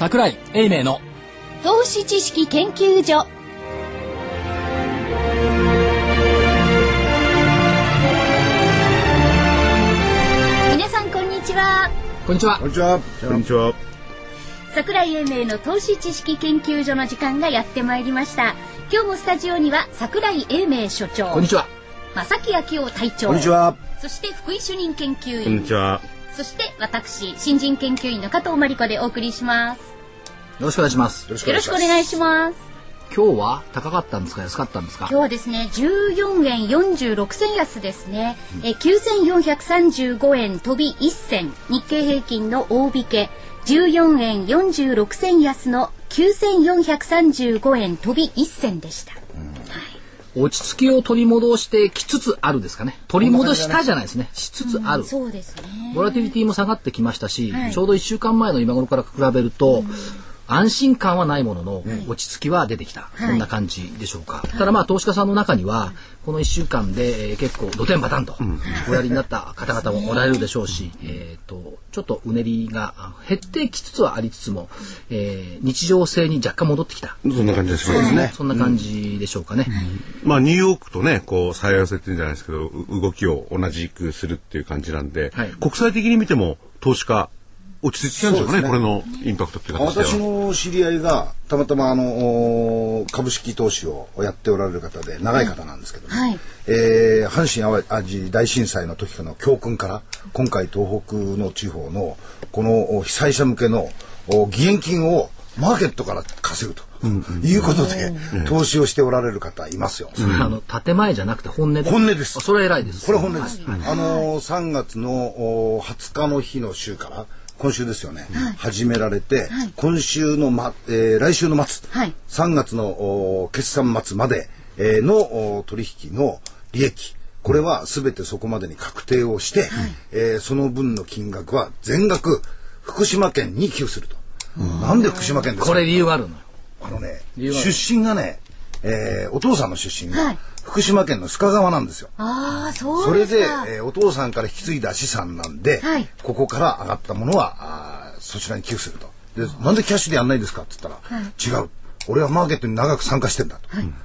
桜井英明の。投資知識研究所。皆さんこんにちは。こんにちは。こんにちは。こんにちは。桜井英明の投資知識研究所の時間がやってまいりました。今日もスタジオには桜井英明所長。こんにちは。正木昭夫隊長。こんにちは。そして福井主任研究こんに員ちは。そして私新人研究員の加藤真理子でお送りします。よろしくお願いします。よろしくお願いします。今日は高かったんですか安かったんですか？今日はですね14円46銭安ですね、え9435円飛び1銭。日経平均の大引け。14円46銭安の9435円飛び1銭でした、落ち着きを取り戻してきつつあるですかね。取り戻したじゃないですね。しつつある。そうですね。ボラティリティも下がってきましたし、はい。ちょうど1週間前の今頃から比べると、安心感はないものの、落ち着きは出てきた、そんな感じでしょうか。ただまあ投資家さんの中には、この1週間で、えー結構土天パタンとおやりになった方々もおられるでしょうし、えっ、と、ちょっとうねりがあ減ってきつつはありつつも、えー日常性に若干戻ってきた。そんな感じがしますね。そんな感じでしょうかね。まあ、ニューヨークとね、こう、再合わせっていうんじゃないですけど、う動きを同じくするっていう感じなんで、はい。国際的に見ても、投資家、落ち着いてきたんでしょうかね、そうこれのインパクトっていう形では。私の知り合いがたまたまあのお株式投資をやっておられる方で長い方なんですけども、はいえー阪神・淡路大震災の時の教訓から今回東北の地方のこのお被災者向けのお義援金をマーケットから稼ぐと、いうことで投資をしておられる方いますよ。あの、建前じゃなくて本音で？本音ですあそれは偉いです。これは本音です。あのー、3月のお20日の日の週から、今週ですよね、始められて、今週の、まえー来週の末、はい。3月のお決算末まで、えーのお取引の利益、これは全てそこまでに確定をして、えーその分の金額は全額福島県に寄付すると。なんで福島県ですか？これ理由があるのよ。あのね、出身がね、えーお父さんの出身がはい福島県の須賀川なんですよ。ああそそうれで、えーお父さんから引き継いだ資産なんで、はいここから上がったものはあーそちらに寄付すると。で、なんでキャッシュでやんないですかって言ったら、違う。俺はマーケットに長く参加してんだ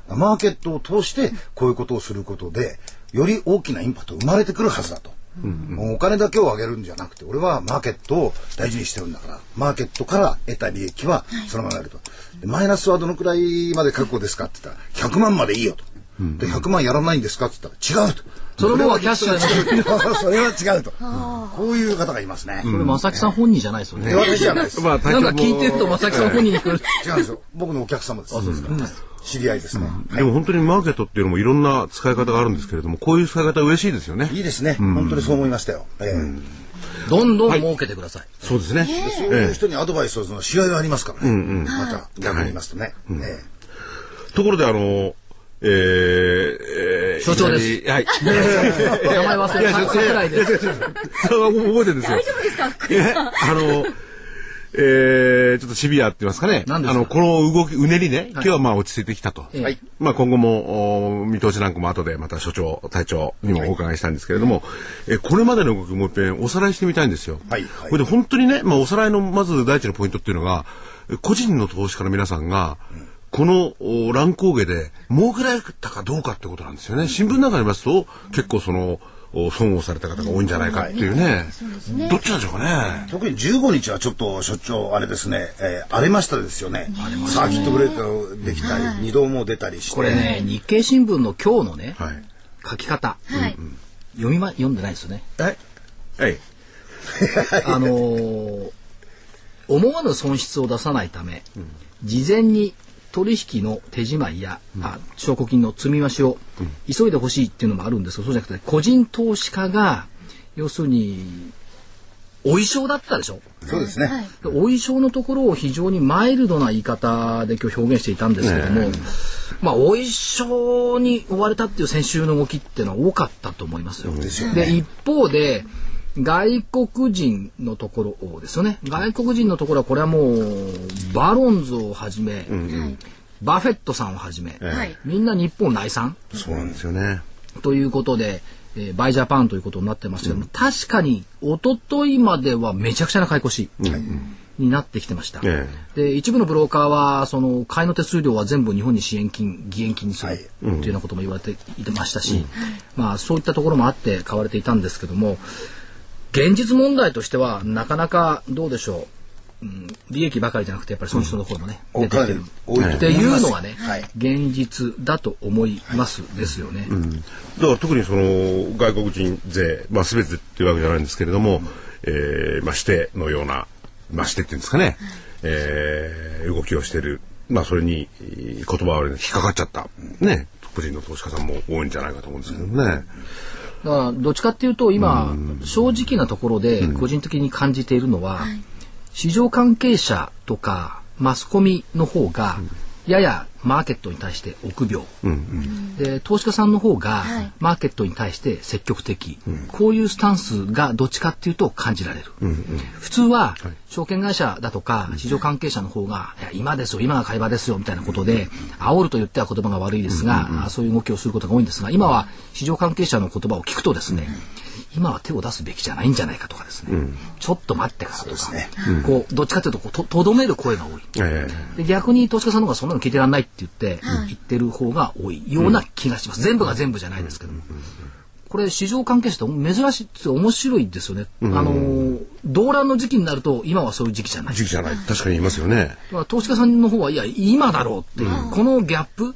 と、マーケットを通してこういうことをすることで、より大きなインパクト生まれてくるはずだと。もうお金だけを上げるんじゃなくて、俺はマーケットを大事にしてるんだから、マーケットから得た利益はそのままやると。でマイナスはどのくらいまで確保ですかって言ったら、100万までいいよと。で、100万やらないんですか？って言ったら、違うと。その分はキャッシュで それは違うと。こういう方がいますね。これ正木さん本人じゃないですよね。で私じゃないです。まあ、なんか聞いてると正木さん本人に来る。違うんですよ。僕のお客様です。うん知り合いですね。でも本当にマーケットっていうのもいろんな使い方があるんですけれども、こういう使い方嬉しいですよね。いいですね。本当にそう思いましたよ。ええどんどん儲けてください。そうですね。そういう人にアドバイスをするの試合がありますからね。また逆に言いますとね。えところで、あの、えー、えー、所長ですはい。名前忘れた。桜井です。覚えてるんですよ。大丈夫ですか？あの、えー、ちょっとシビアって言いますかね。あの、この動き、うねりね、今日はまあ落ち着いてきたと。ええはいまあ今後も、お見通しなんかも後でまた所長、隊長にもお伺いしたいんですけれども、えこれまでの動きもう一遍おさらいしてみたいんですよ。はいはいこれで本当にね、まあおさらいのまず第一のポイントっていうのが、個人の投資家の皆さんが、このお乱高下で儲けられたかどうかってことなんですよね。新聞なんかに見ますと、結構その、お損をされた方が多いんじゃないかっていうね。どっちなんでしょうかねえ。特に15日はちょっと所長あれですね、えー荒れましたですよね。サーキットブレーカーできたり、二度も出たりして。これね、日経新聞の今日のね、はい。書き方、はい読みま、読んでないですよね。はい。はい。あのー思わぬ損失を出さないため、事前に取引の手仕舞いや、あ証拠金の積み増しを急いでほしいっていうのもあるんですが、そうじゃなくて、個人投資家が、要するに、お衣装だったでしょ？そうですね。でお衣装のところを非常にマイルドな言い方で今日表現していたんですけども、まあお衣装に追われたっていう先週の動きっていうのは多かったと思いますよ。で一方で外国人のところですよね。外国人のところはこれはもうバロンズをはじめ、バフェットさんをはじめ、はい。みんな日本礼賛そうなんですよね。ということで、えー Buy Japan ということになってますけども、確かに一昨日まではめちゃくちゃな買い越し。になってきてました、えで一部のブローカーはその買いの手数料は全部日本に支援金義援金にするはい。っていうようなことも言われていましたし、まあそういったところもあって買われていたんですけども現実問題としてはなかなかどうでしょう、うん、利益ばかりじゃなくてやっぱり損失の方もね、うん。出てきてる。っていうのがね、はい。現実だと思いますですよね。だから特にその外国人税、まあ、全てっていうわけじゃないんですけれども、えーまあ、してのような、まあ、してっていうんですかね、えー動きをしてる、まあ、それにえー言葉は引っかかっちゃった、ね、個人の投資家さんも多いんじゃないかと思うんですけどね。だからどっちかっていうと今正直なところで個人的に感じているのは市場関係者とかマスコミの方がややマーケットに対して臆病。で投資家さんの方がはい。マーケットに対して積極的。こういうスタンスがどっちかっていうと感じられる。普通は証券会社だとか市場関係者の方がいや今ですよ今が買い場ですよみたいなことで煽ると言っては言葉が悪いですがあそういう動きをすることが多いんですが今は市場関係者の言葉を聞くとですね今は手を出すべきじゃないんじゃないかとかですね。ちょっと待ってからとか。そうですね。こうどっちかというとこうととどめる声が多い。えで逆に投資家さんの方がそんなの聞いてらんないって言って、言ってる方が多いような気がします、全部が全部じゃないですけども、これ市場関係者って珍しいって面白いですよね、あのー動乱の時期になると今はそういう時期じゃない時期じゃない。確かに言いますよね。投資家さんの方はいや今だろうっていう、このギャップ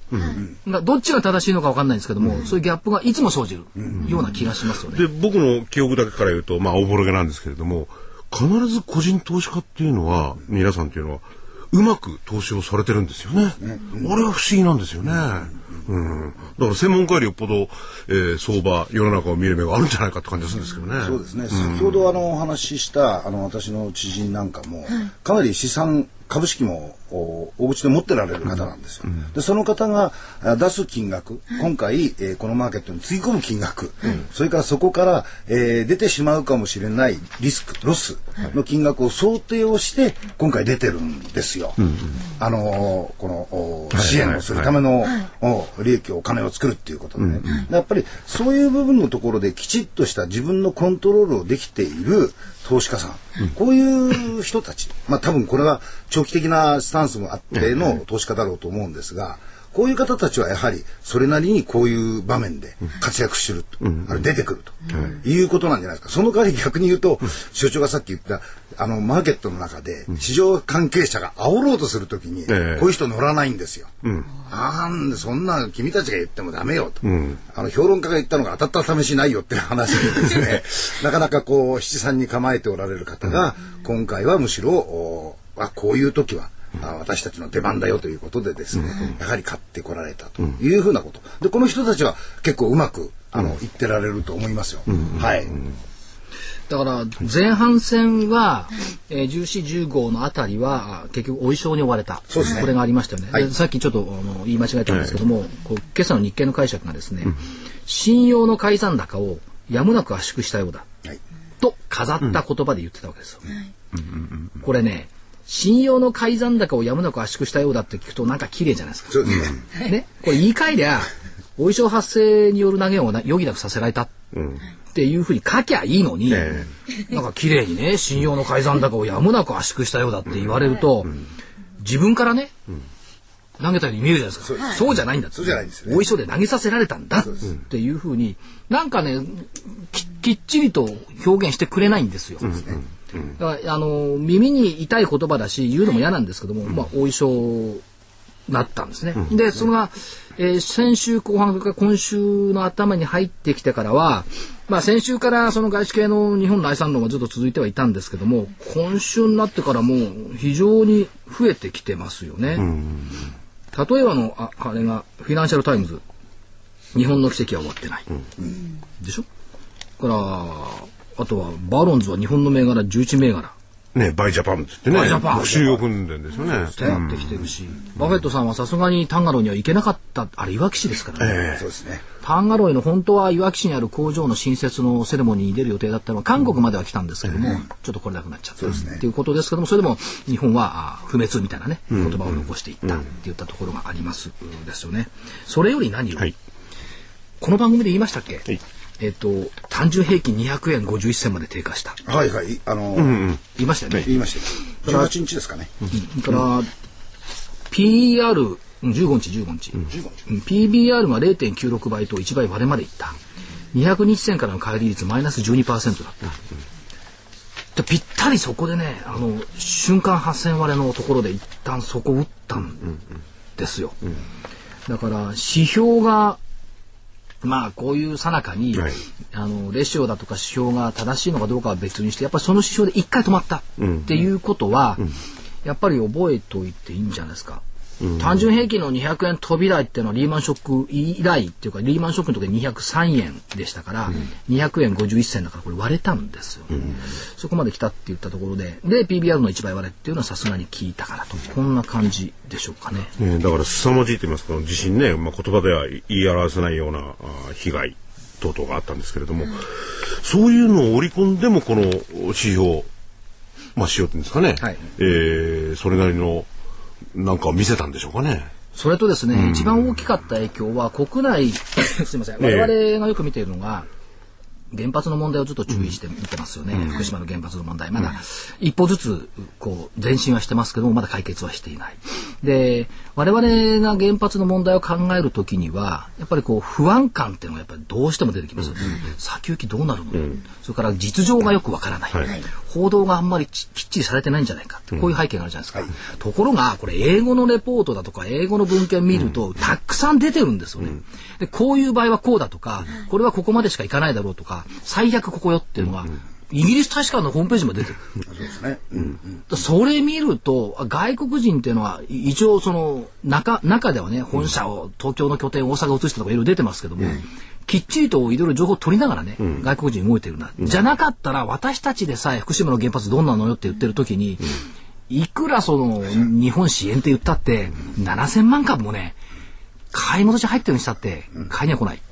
がどっちが正しいのか分かんないんですけども、そういうギャップがいつも生じるような気がしますよね。で、僕の記憶だけから言うと、まあ、おぼろげなんですけれども、必ず個人投資家っていうのは、皆さんっていうのは、うまく投資をされてるんですよね。あれは不思議なんですよね。うん。だから専門家よりよっぽど、えー相場、世の中を見る目があるんじゃないかって感じがするんですけどね。そうですね、先ほどあのお話ししたあの私の知人なんかも、かなり資産株式もお大口で持ってられる方なんですよ。でその方があ出す金額、今回、えーこのマーケットにつぎ込む金額、それからそこから、えー出てしまうかもしれないリスクロスの金額を想定をして今回出てるんですよ。あのーこのお支援をするための、お利益をお金を作るっていうことでね、やっぱりそういう部分のところできちっとした自分のコントロールをできている投資家さん、こういう人たち。まあ多分これは長期的なスタンスもあっての投資家だろうと思うんですがこういう方たちはやはりそれなりにこういう場面で活躍すると、あれ出てくると、い。うことなんじゃないですか。その代わり逆に言うと、所長がさっき言ったあのマーケットの中で市場関係者が煽ろうとするときに、ええ。こういう人乗らないんですよ。なんでそんな君たちが言ってもダメよと、あの評論家が言ったのが当たった試しないよっていう話でですねなかなかこう七三に構えておられる方が、今回はむしろおあこういう時はあ私たちの出番だよということでですね、やはり買ってこられたというふうなこと。でこの人たちは結構うまくあの、言ってられると思いますよ。はい、だから前半戦は、えー、14、15のあたりはあ結局お衣装に追われた。そうですね。これがありましたよね、はい。でさっきちょっとあの言い間違えたんですけども、こう今朝の日経の解釈がですね、信用の改ざん高をやむなく圧縮したようだ。はい。と飾った言葉で言ってたわけですよ。これね信用の改ざん高をやむなく圧縮したようだって聞くとなんか綺麗じゃないですか。そうですね。ね、これ言い換えりゃお衣装発生による投げをな余儀なくさせられたっていうふうに書きゃいいのに、えなんか綺麗にね信用の改ざん高をやむなく圧縮したようだって言われると、自分からね、投げたように見えるじゃないですか、そうじゃないんだって。そうじゃないですよね。お衣装で投げさせられたんだっていうふうになんかねききっちりと表現してくれないんですよ。だからあの耳に痛い言葉だし言うのも嫌なんですけども、まあ、お衣装なったんですね。でそれが、えー先週後半から今週の頭に入ってきてからは、まあ、先週からその外資系の日本礼賛論がずっと続いてはいたんですけども今週になってからもう非常に増えてきてますよね。例えばのああれがフィナンシャル・タイムズ。日本の奇跡は終わってない、でしょ？からあとはバロンズは日本の銘柄11銘柄。ね、 Buy Japan って言ってね、 Buy Japan。特集を組んでんですよね。ってやってきてるし、バフェットさんはさすがにタンガロイには行けなかったあれいわき市ですからね、そうですね。タンガロイの本当はいわき市にある工場の新設のセレモニーに出る予定だったのは韓国までは来たんですけども、ちょっと来れなくなっちゃった。っていうことですけどもそれでも日本はあ不滅みたいなね言葉を残していったっていったところがありますですよね。それより何より、はい。この番組で言いましたっけ、はいえっと、単純平均200円51銭まで低下した。はいはい。あの、言いましたよね。言いましたよ。18日ですかね。それから、PR、うん15日、15日。うん PBR が0.96倍と1倍割れまでいった。200日線からの乖離率マイナス12%だった。でぴったりそこでね、あの、瞬間8000割れのところで一旦そこ打ったんですよ。だから、指標が、まあ、こういうさなかに、はい。あの、レシオだとか指標が正しいのかどうかは別にして、やっぱりその指標で一回止まったっていうことは、やっぱり覚えておいていいんじゃないですか。単純平均の200円飛び台っていうのはリーマンショック以来っていうかリーマンショックの時は203円でしたから、200円51銭だからこれ割れたんですよ、そこまで来たって言ったところでで PBR の1倍割れっていうのはさすがに効いたかなと。こんな感じでしょうかね。ねだから凄まじいと言いますか地震ね、まあ、言葉では言い表せないような被害等々があったんですけれども、そういうのを織り込んでもこの指標まあ指標っていうんですかね、はい。えーそれなりのなんかを見せたんでしょうかね。それとですね、一番大きかった影響は国内 すいません我々がよく見ているのが、原発の問題をずっと注意して見てますよね、福島の原発の問題。まだ一歩ずつこう前進はしてますけどもまだ解決はしていない。で我々が原発の問題を考えるときにはやっぱりこう不安感っていうのがやっぱりどうしても出てきます、先行きどうなるの、それから実情がよくわからない、報道があんまりちきっちりされてないんじゃないかって。こういう背景があるじゃないですか、ところがこれ英語のレポートだとか英語の文献見ると、たくさん出てるんですよね、でこういう場合はこうだとか、これはここまでしかいかないだろうとか最悪ここよっていうのが、イギリス大使館のホームページも出てる。そうですね。それ見ると外国人っていうのは一応その中中ではね本社を東京の拠点を大阪移したとかいろいろ出てますけども、きっちりといろいろ情報を取りながらね、外国人動いてるな、じゃなかったら私たちでさえ福島の原発どんなのよって言ってる時に、いくらその日本支援って言ったって7,000万株もね買い戻し入ってるにしたって買いには来ない。って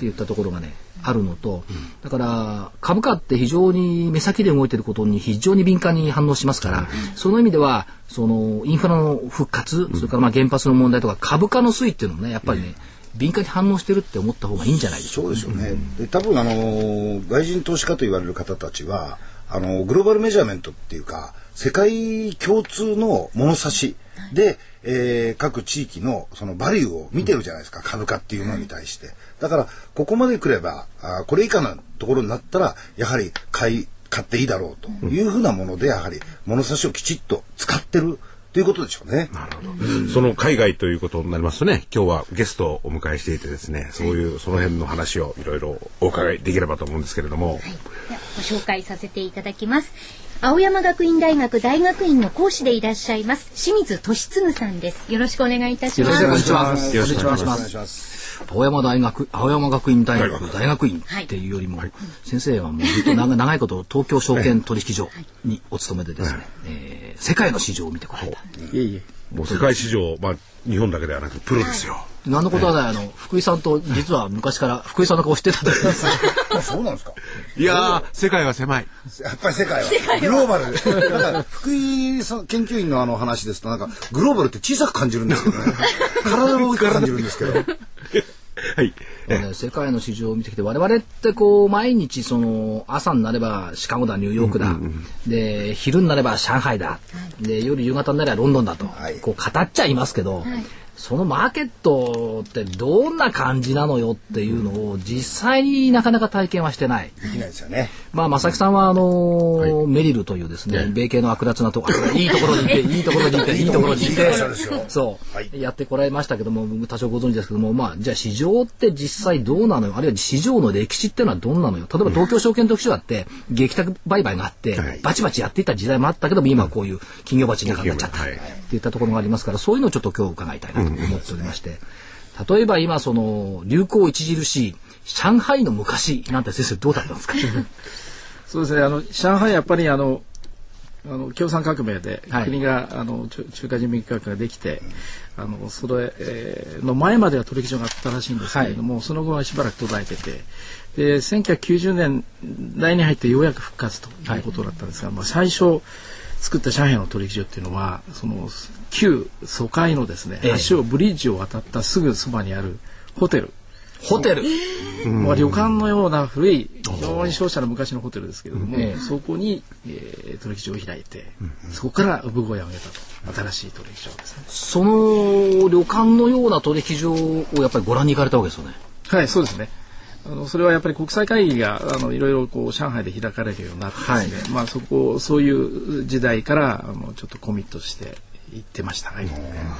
言ったところがねあるのと、だから株価って非常に目先で動いてることに非常に敏感に反応しますから、その意味ではそのインフラの復活、それからまあ原発の問題とか株価の推移っていうのもねやっぱりね、敏感に反応してるって思った方がいいんじゃないでしょうか。そうですよね。で多分あの外人投資家と言われる方たちはあのグローバルメジャーメントっていうか世界共通の物差しで、えー各地域のそのバリューを見てるじゃないですか、株価っていうのに対して。だからここまで来ればあーこれ以下のところになったらやはり買い買っていいだろうと。いうふうなものでやはり物差しをきちっと使ってる。ということでしょうね。その海外ということになりますとね、今日はゲストをお迎えしていてですね、そういうその辺の話をいろいろお伺いできればと思うんですけれども、ではご紹介させていただきます。青山学院大学大学院の講師でいらっしゃいます清水俊次さんです。よろしくお願いいたします。よろしくお願いします。青山大学、青山学院大学、大学院っていうよりも、先生はもうずっと長長いこと東京証券取引所にお勤めでですね、えー世界の市場を見てこられた。いえいえ。もう世界市場、まあ日本だけではなくプロですよ。何のことはない、あの、福井さんと実は昔から福井さんの顔知ってたんです。あ そうなんですか？いやー、世界は狭い。やっぱり世界はグローバル。なんか福井さん研究員のあの話ですとなんかグローバルって小さく感じるんですけどね。体が大きく感じるんですけど。はい。ね世界の市場を見てきて我々ってこう毎日その朝になればシカゴだニューヨークだ、で昼になれば上海だ、で夜夕方になればロンドンだと、はいこう語っちゃいますけど、そのマーケットってどんな感じなのよっていうのを実際になかなか体験はしてない。できないですよね。まあ、正木さんは、あのーメリルというですね、米系の悪辣なとこ、いいところに いて、いいところにいて、いいところにいて。そう。やってこられましたけども、多少ご存知ですけども、まあ、じゃあ市場って実際どうなのよ、あるいは市場の歴史っていうのはどんなのよ？例えば東京証券特集だって、劇宅売買があって、はい。バチバチやっていた時代もあったけども、今はこういう金魚鉢の中になっちゃった、はい。っていったところがありますから、そういうのをちょっと今日伺いたいなと思っておりまして、例えば今、その、流行著しい、上海の昔なんて先生どうだったんですか？そうですね。あの上海やっぱりあのあの共産革命ではい。国が、あの中中華人民共和国ができて、あのそれ、えーの前までは取引所があったらしいんですけれども、その後はしばらく途絶えてて、で1990年代に入ってようやく復活ということだったんですが、まあ最初作った上海の取引所っていうのはその旧疎開のですねええ。橋をブリッジを渡ったすぐそばにあるホテル。ホテル。まあ、旅館のような古い非常に商社の昔のホテルですけれども、ええそこに、えー取引所を開いて、そこから産声を上げたと。新しい取引所ですね。その旅館のような取引所をやっぱりご覧に行かれたわけですよね。はいそうですね。あのそれはやっぱり国際会議があのいろいろこう上海で開かれるようになってですね、まあそこそういう時代からあのちょっとコミットして行ってました、はい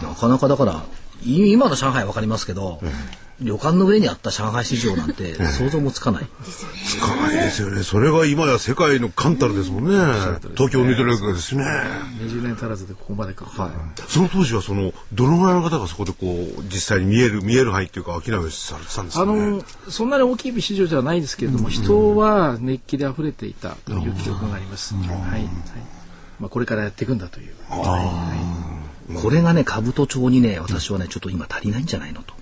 なかなかだから、い今の上海はわかりますけど、旅館の上にあった上海市場なんて想像もつかない。つかないですよね。それが今や世界のカンタルですもんね。東京ミドルエクですね。20年足らずでここまでか、はいその当時はそのどのぐらいの方がそこでこう実際に見える見える範囲っていうか商いをされてたんですかね？あのそんなに大きい市場じゃないですけれども、人は熱気で溢れていたという記憶があります。はい、はいまあ、これからやっていくんだという。これがね、兜町にね、私はね、ちょっと今足りないんじゃないのと。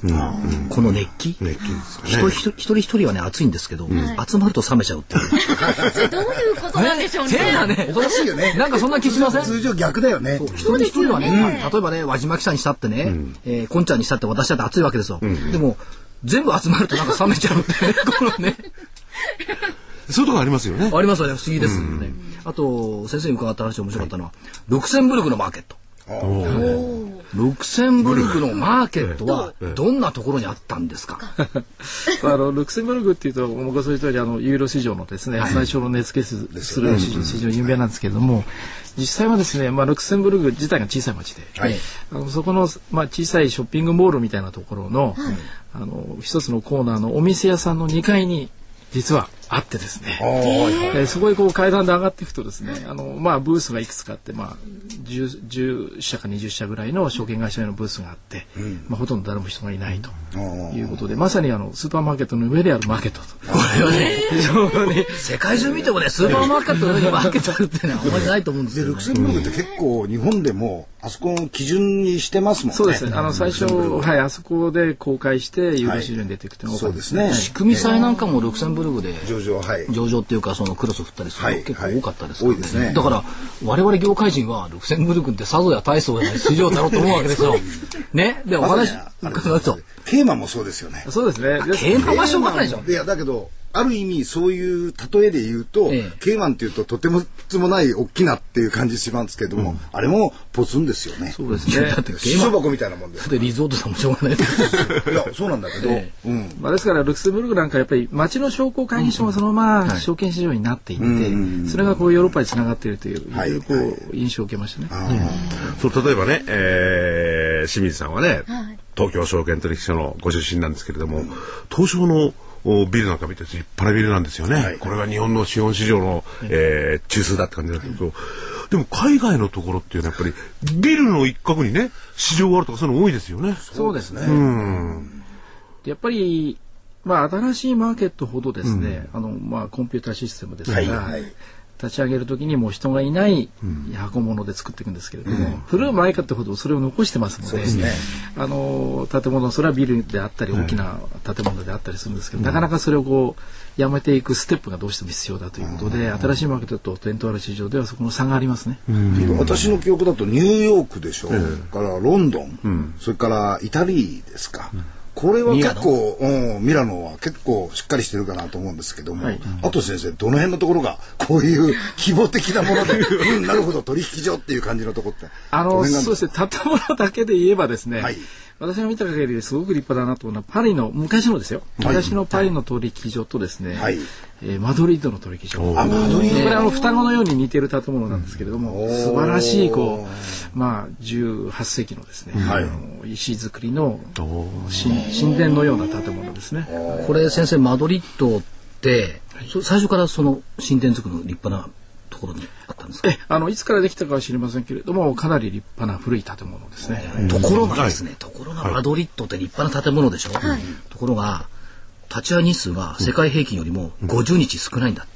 この熱気。熱気ですかね。人一人一人はね、熱いんですけど、集まると冷めちゃうっていう。どういうことなんでしょうね。ね、おかしいよね。なんかそんな気しません？通常逆だよね。一人一人はね、例えばね、輪島記者にしたってね、えー、こんちゃんにしたって私だって熱いわけですよ。でも、全部集まるとなんか冷めちゃうってね、このね。そういうとこありますよね。ありますよね、不思議ですよね。あと、先生に伺った話で面白かったのは、ルクセンブルクのマーケット。ルクセンブルクのマーケットはどんなところにあったんですか？あのルクセンブルクっていうと僕はそういう通りあのユーロ市場のですね、最初の値付けすする市場市場有名なんですけれども実際はですね、まあ、ルクセンブルク自体が小さい町で、はいあのそこの、まあ、小さいショッピングモールみたいなところの,、あの一つのコーナーのお店屋さんの2階に実はあってですね、えーそこへこう階段で上がっていくとですね、あのまあブースがいくつかあって、まあ 10, 10社か20社ぐらいの証券会社へのブースがあって、まあほとんど誰も人がいないということで、まさにあのスーパーマーケットの上であるマーケットと。これはね、非常に世界中見てもね、スーパーマーケットの上にマーケットあるってのはあんまりないと思うんですで、よ、ねルク。センブルクって結構日本でもあそこの基準にしてますもんね。そうですね。あの最初はいあそこで公開してユーロ市場に出ていくというのが多かったそうですね。仕組み祭なんかもルクセンブルクで上場、はい。上場っていうかそのクロス振ったりするはいの結構多かったですからはい多いですねだから我々業界人はルクセンブルクってさぞや大層じゃない市場だろうと思うわけですよ。ね。でお話まあ。テーマもそうですよね。そうですね。テーマはしょうがないでしょ。いや、だけど、ある意味そういう例えで言うと、ええ。ケイマンっていうととてもつもない大きなっていう感じしますけども、あれもポツンですよね。そうですね。だ。って市場箱みたいなもんです。でリゾートさんもしょうがないです。いや、そうなんだけど、えうん。まあ、ですからルクセンブルクなんかやっぱり町の商工会議所がそのまま証券市場になっていて、それがこうヨーロッパにつながっているという、はい。こう印象を受けましたね。そう例えばね、えー、清水さんはね、はい。東京証券取引所のご出身なんですけれども、東証のおビルなんか見て立派なビルなんですよね、はい。これが日本の資本市場の、えー中枢だって感じだけど、でも海外のところっていうのはやっぱりビルの一角にね市場があるとかそういうの多いですよね。そうですね。うん。やっぱり、まあ、新しいマーケットほどですね、あの、まあ、コンピューターシステムですから、はい。はい立ち上げるときにもう人がいない箱物で作っていくんですけれども、古いマーケットほどそれを残してますので、あの、建物、それはビルであったり、大きな建物であったりするんですけど、なかなかそれをこう、やめていくステップがどうしても必要だということで、新しいマーケットと伝統ある市場ではそこの差がありますね。私の記憶だとニューヨークでしょ、からロンドン、それからイタリーですか、これは結構うん、ミラノは結構しっかりしてるかなと思うんですけども、はい。あと先生どの辺のところがこういう規模的なもので うんなるほど取引所っていう感じのところってあの、そうですね、建物だけで言えばですね、はい私が見た限りですごく立派だなと思うのは、パリの、昔のですよ、はい。昔のパリの取引所とですね、はい。えーマドリードの取引所。あマドリードこれあの双子のように似てる建物なんですけれども、素晴らしいこうまあ18世紀のですね、はい。あの石造りの神神殿のような建物ですね。これ先生マドリッドって、そ最初からその神殿作りの立派なところにあったんですか？えあのいつからできたかは知りませんけれども、かなり立派な古い建物ですね。ところがですね、ところがマドリッドって立派な建物でしょ、ところが立ち会い日数が世界平均よりも50日少ないんだって、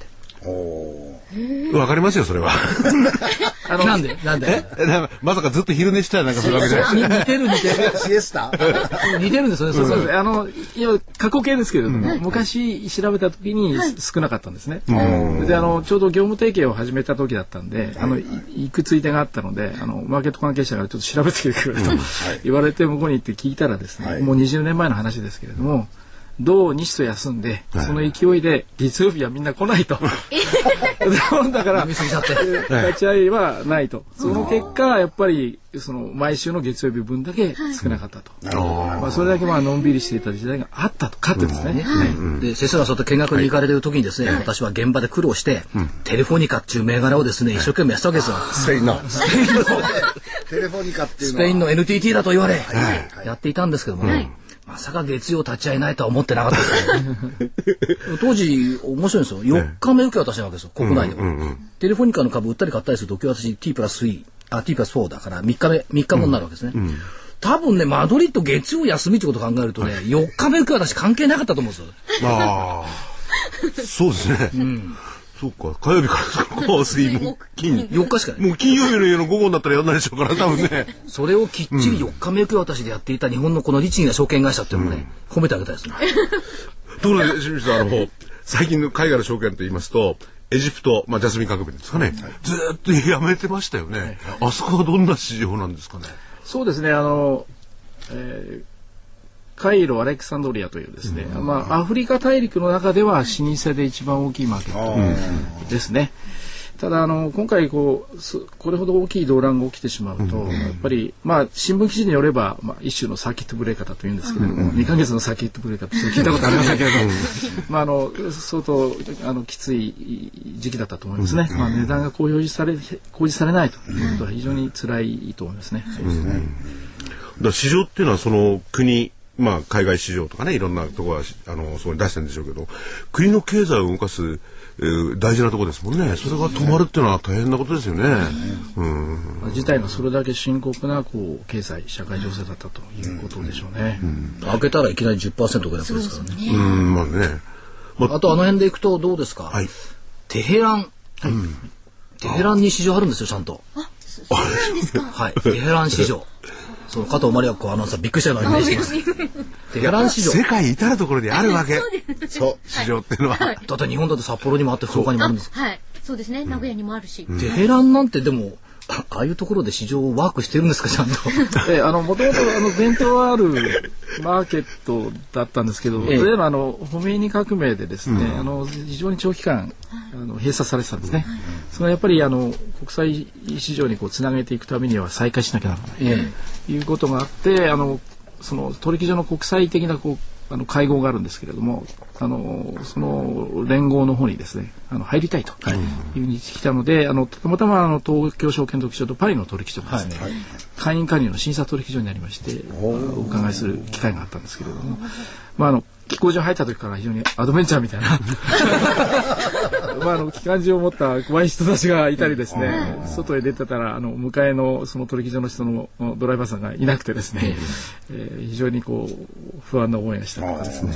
わかりますよそれは。あのなんで？なんで？まさかずっと昼寝したらなんかするわけじゃない。に似てる似てる。シエスタ？似てるんですよねそれ。そうですあのいわ過去形ですけれども、昔調べた時に少なかったんですね。であのちょうど業務提携を始めた時だったんで、あのい行くついでがあったのであのマーケット関係者がちょっと調べてくれと言われて向こうに行って聞いたらですね、はい。もう20年前の話ですけれども土日と休んで、その勢いで月曜日はみんな来ないと。だから見過ぎちゃって。立ち会いはないと。その結果やっぱりその毎週の月曜日分だけ少なかったと。まあそれだけまあのんびりしていた時代があったとかってですね。で、先生がそうやって見学に行かれてる時にですね、私は現場で苦労して、テレフォニカっていう銘柄をですね、一生懸命やってたわけですよ。スペインの。テレフォニカっていうのは。スペインの NTT だと言われ、やっていたんですけども、まさか月曜立ち会えないとは思ってなかったですね。当時、面白いんですよ。4日目受け渡しなわけですよ、国内では。テレフォニカの株売ったり買ったりすると、受け渡し T プラス3、あ、T プラス4だから3日目、3日後になるわけですね。多分ね、マドリッド月曜休みってことを考えるとね、4日目受け渡し関係なかったと思うんですよ。ああ。そうですね。そうか。火曜日から火水木金。4日しかない。もう金曜日の夜の午後になったらやんないでしょうから、多分ね。それをきっちり4日目受け渡しでやっていた日本のこの律儀な証券会社っていうのをね、褒めてあげたいですね。ところで、清水さん、あの、最近の海外の証券と言いますと、エジプト、まあ、ジャスミン革命ですかね。ずーっとやめてましたよね。あそこはどんな市場なんですかね。そうですね、あの、えーカイロ・アレクサンドリアというですね、まあ、アフリカ大陸の中では老舗で一番大きいマーケットですね。ただあの今回こうすこれほど大きい動乱が起きてしまうと、やっぱりまあ新聞記事によれば、まあ、一種のサーキットブレーカーだというんですけれども、2ヶ月のサーキットブレーカーって聞いたことありませんけれども、まああの相当あのきつい時期だったと思いますね。まあ値段が公表され公示されないということは非常に辛いと思いますね。だから市場っていうのはその国、まあ海外市場とかね、いろんなところはしあのそこに出してるんでしょうけど、国の経済を動かす、えー大事なところですもんね。それが止まるっていうのは大変なことですよね。うん。まあ事態がそれだけ深刻なこう経済社会情勢だったということでしょうね。開けたらいきなり10%ぐらいですからね。うん、まあね。まあ、あとあの辺で行くとどうですか、はい。テヘラン、テヘランに市場あるんですよちゃんとそうなんですか。はいテヘラン市場その加藤マリア子アナウンサーびっくりしたようなイメージしすテヘラン市場世界至るところにあるわけ。そう。市場っていうのは。だって日本だって札幌にもあって福岡にもあるんですはい。そうですね。名古屋にもあるし。テヘランなんてでもあああいうところで市場をワークしてるんですかちゃんと。えあの、もともと、あの、伝統あるマーケットだったんですけど、ええ。例えば、あの、ホメイニ革命でですね、あの、非常に長期間、あの、閉鎖されてたんですね。そのやっぱり、あの、国際市場にこう、つなげていくためには再開しなきゃならない。えということがあって、あの、その取引所の国際的なこうあの会合があるんですけれども、あのその連合の方にですね、あの入りたいとい。うふうに来たので、あのたまたまあの東京証券取引所とパリの取引所がですね、会員加入の審査取引所になりまして、お伺いする機会があったんですけれども、まああの機構上入った時から非常にアドベンチャーみたいな。まああの機関銃を持った怖い人たちがいたりですね、外へ出てたらあの向かいのその取引所の人のドライバーさんがいなくてですね、えー非常にこう不安な思いがした。とかですね、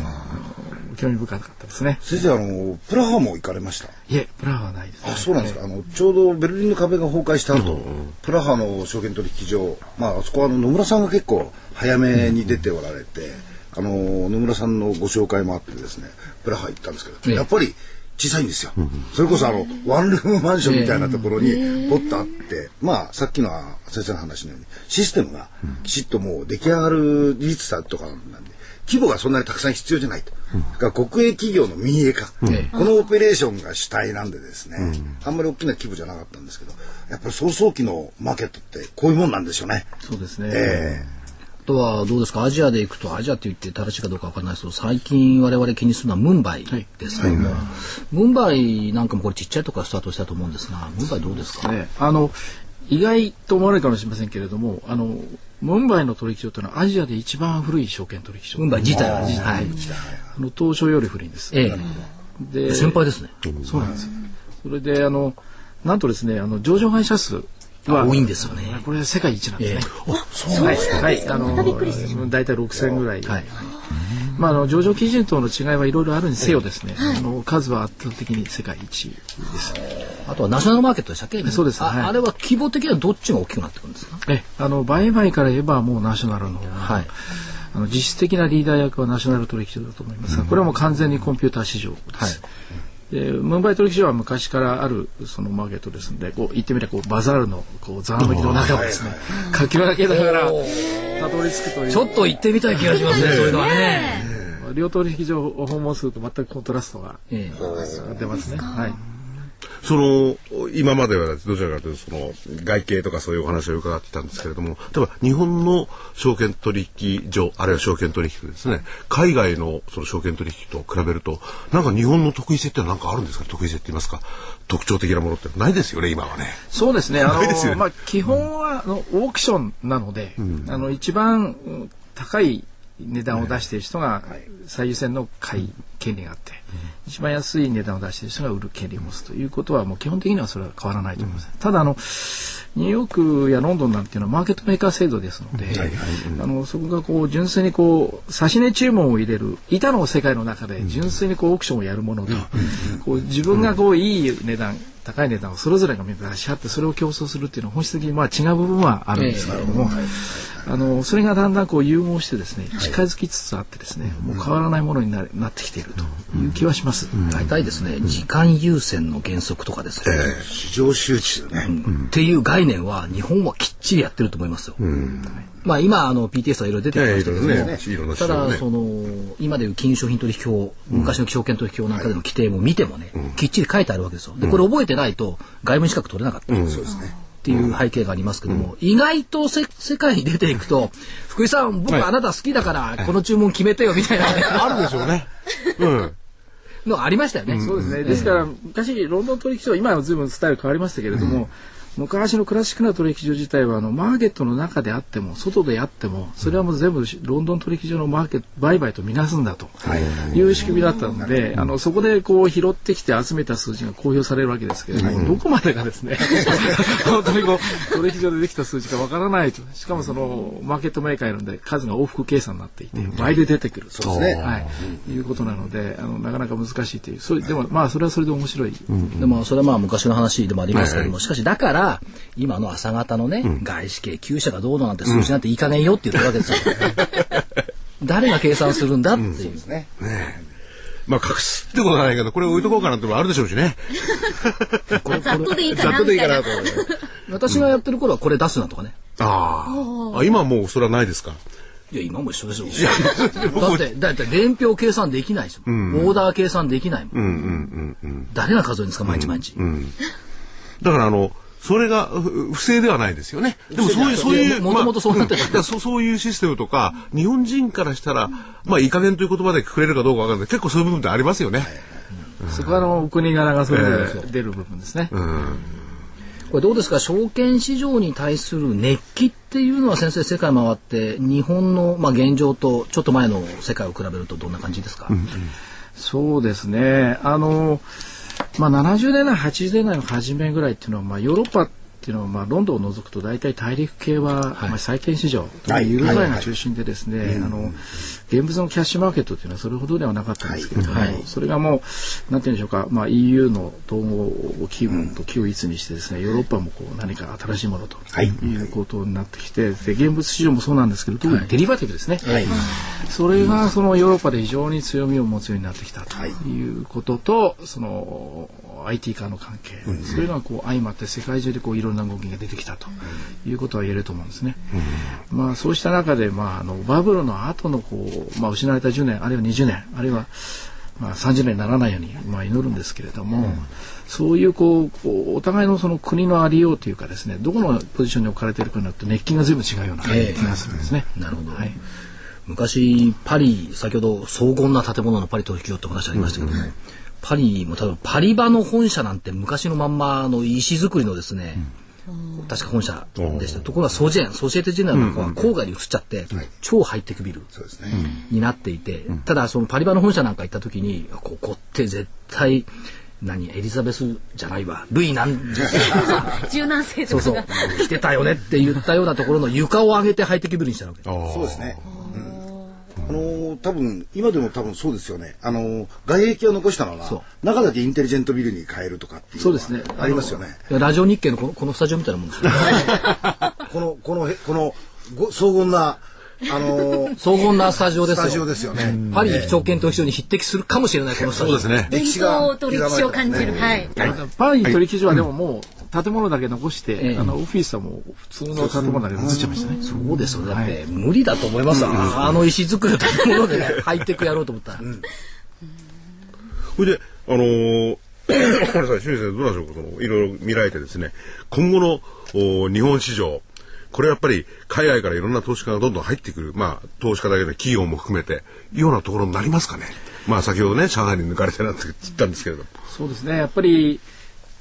興味深かったですね。先生あのプラハも行かれました？いえ、プラハはないです、あそうなんですか、あのちょうどベルリンの壁が崩壊した後、プラハの証券取引所、まあ、あそこはあの野村さんが結構早めに出ておられて、あの野村さんのご紹介もあってですねプラハ行ったんですけど、ええ。やっぱり小さいんですよ、それこそあのワンルームマンションみたいなところにポッとあって、まあさっきの先生の話のようにシステムがきちっともう出来上がる技術さとかなんで規模がそんなにたくさん必要じゃないと。だから国営企業の民営化、このオペレーションが主体なんでですね、あんまり大きな規模じゃなかったんですけど、やっぱり早々期のマーケットってこういうもんなんでしょうね。そうですね。えあとはどうですか？アジアで行くとアジアって言って正しいかどうかわからないですけど最近我々気にするのはムンバイです。けども、ムンバイなんかもこれちっちゃいとこからスタートしたと思うんですが。ムンバイどうですか、ね、あの意外と思われるかもしれませんけれども、あのムンバイの取引所というのはアジアで一番古い証券取引所。ムンバイ自体は、はい。はい、あの東証より古いんです。ええ。で先輩ですね。そうなんです。よ。それであのなんとですねあの上場会社数あは。多いんですよね。これ世界一なんですね。えそうはい、はい、あの大体6000ぐらい。はい。まああの上場基準との違いはいろいろあるにせよですね、あの数は圧倒的に世界一です。あとはナショナルマーケットでしたっけ？あ,、そうですはい。あれは規模的にはどっちが大きくなってくるんですか？えあの売買から言えばもうナショナルの。方が、はい。あの実質的なリーダー役はナショナル取引所だと思いますが、これはもう完全にコンピューター市場です。でムンバイ取引所は昔からあるそのマーケットですのでこう言ってみればこうバザールのこうざわめきの中をですねかき分けながらたどり着くという。ちょっと行ってみたい気がしますねそういうのはね。の両取引所を訪問すると全くコントラストがええ。出ますね。はい。その、今まではどちらかというと、その、外形とかそういうお話を伺ってたんですけれども、例えば日本の証券取引所、あるいは証券取引所ですね、海外のその証券取引と比べると、なんか日本の得意性ってのは何かあるんですか？得意性って言いますか？特徴的なものってないですよね、今はね。そうですね。あの、まあ、基本は、あの、オークションなので、あの、一番うん高い値段を出している人が最優先の買い権利があって、一番安い値段を出している人が売る権利を持つということはもう基本的にはそれは変わらないと思います。ただあのニューヨークやロンドンなんていうのはマーケットメーカー制度ですので、あのそこがこう純粋にこう指値注文を入れる板の世界の中で純粋にこうオークションをやるもので、こう自分がこういい値段高い値段をそれぞれが出し合ってそれを競争するっていうのは本質的にまあ違う部分はあるんですけれども、あのそれがだんだんこう融合してですね近づきつつあってですね、もう変わらないものにななってきているという気はします。大体ですね、時間優先の原則とかですね、市場周知ね。っていう概念は日本はきっちりやってると思いますよ。まあ今あの PTS はいろいろ出てきましたけども、ただその今でいう金融商品取引法、昔の証券取引法なんかでの規定も見てもね、きっちり書いてあるわけですよ。でこれ覚えてないと外務資格取れなかった。そうですね。っていう背景がありますけども、意外とせ世界に出ていくと福井さん僕あなた好きだからこの注文決めてよみたいなね、あるでしょうね。うん。のありましたよね。そうですね。ですから、昔、ロンドン取引所は、今は随分スタイル変わりましたけれども、昔のクラシックな取引所自体は、あの、マーケットの中であっても、外であっても、それはもう全部、ロンドン取引所のマーケット、売買とみなすんだという仕組みだったので、あの、そこでこう、拾ってきて集めた数字が公表されるわけですけれども、どこまでがですね、本当にこう、取引所でできた数字かわからないと。しかもその、マーケットメーカーいるんで、数が往復計算になっていて、倍で出てくると。そうですねはい。いうことなので、あの、なかなか難しいという。それでも、まあ、それはそれで面白い。でもそれはまあ昔の話でもありますけども、しかしだから今の朝方のね、外資系9社がどうのなんて数字なんていいかねえよって言ってるわけですよ。誰が計算するんだっていう。ね。まあ隠すってことはないけど、これ置いとこうかなってのもあるでしょうしね。ざっとでいいかなざっとでいいかなと。私がやってる頃はこれ出すなとかね。あーあ。今はもうそれはないですか？いや、今も一緒ですよ。だって、だって伝票計算できないですもん。オーダー計算できないもん。誰が数えるんですか、毎日毎日。だからあの、それがふ不正ではないですよね。でもそういう、そういう、もともとそうなってたまあ そうそういうシステムとか、日本人からしたら、まあいい加減という言葉でくくれるかどうかわかんない。結構そういう部分ってありますよね。そこはあの、お国柄がそれぞれ出る部分ですね。これどうですか、証券市場に対する熱気っていうのは先生、世界回って、日本のまあ現状とちょっと前の世界を比べるとどんな感じですか、そうですね。あの、まあ、70年代、80年代の初めぐらいっていうのは、まあ、ヨーロッパっていうのは、まあ、ロンドンを除くと大体大陸系は、まあ、債券市場、はい。ユーロ債が中心でですね、あの、現物のキャッシュマーケットっていうのはそれほどではなかったんですけれども、それがもう、なんていうんでしょうか、まあ、EU の統合機運と機を一にしてですね、ヨーロッパもこう何か新しいものとい。うことになってきて、で、現物市場もそうなんですけど、特にデリバティブですね。それがそのヨーロッパで非常に強みを持つようになってきたということと、その IT 化の関係、そういうのがこう相まって世界中でこういろんな動きが出てきたということは言えると思うんですね。まあそうした中で、まあ、あのバブルの後のこう、まあ、失われた10年あるいは20年あるいはまあ、30年にならないように、まあ、祈るんですけれども、そういうこうこうお互いのその国のありようというかですねどこのポジションに置かれているかによって熱気が随分違うような気がするんですね。なるほど。はい。昔パリ先ほど荘厳な建物のパリ取引所ってお話ありましたけども、パリも多分パリバの本社なんて昔のまんまの石造りのですね、確か本社でした。ところがソジェンソシエテジェネラルなんかは郊外に移っちゃって、超ハイテクビル。になっていて、ただそのパリバの本社なんか行った時にここって絶対何エリザベスじゃないわ。ルイなんじゃ 柔軟性そうそう。とかが。来てたよねって言ったようなところの床を上げてハイテクビルにしたわけ。そうですね。あのー多分今でも多分そうですよね。あのー外壁を残したまま中だけインテリジェントビルに変えるとかっていうそうですねありますよね。ラジオ日経のこのこのスタジオみたいなもんですよ このこのへこのご荘厳なあのー 荘厳なスタジオですよスタジオですよね。パリ証券取引所に匹敵するかもしれないこのスタジオそうですね。伝統取引所を感じる。はい。パリ取引所はでももう建物だけ残して、ええあのオフィスはもう普通の建物だけ移っちゃいましたね。そうですよね。だって、無理だと思いますわ。あの石造りの建物でね、ハイテクやろうと思ったら。それで、あのー、ごめんなさい、清水先生、どうなんでしょうか、その、いろいろ見られてですね、今後のお日本市場、これやっぱり海外からいろんな投資家がどんどん入ってくる、まあ、投資家だけで企業も含めて、いうようなところになりますかね。まあ、先ほどね、上海に抜かれてなんて言ったんですけれども。そうですね。やっぱり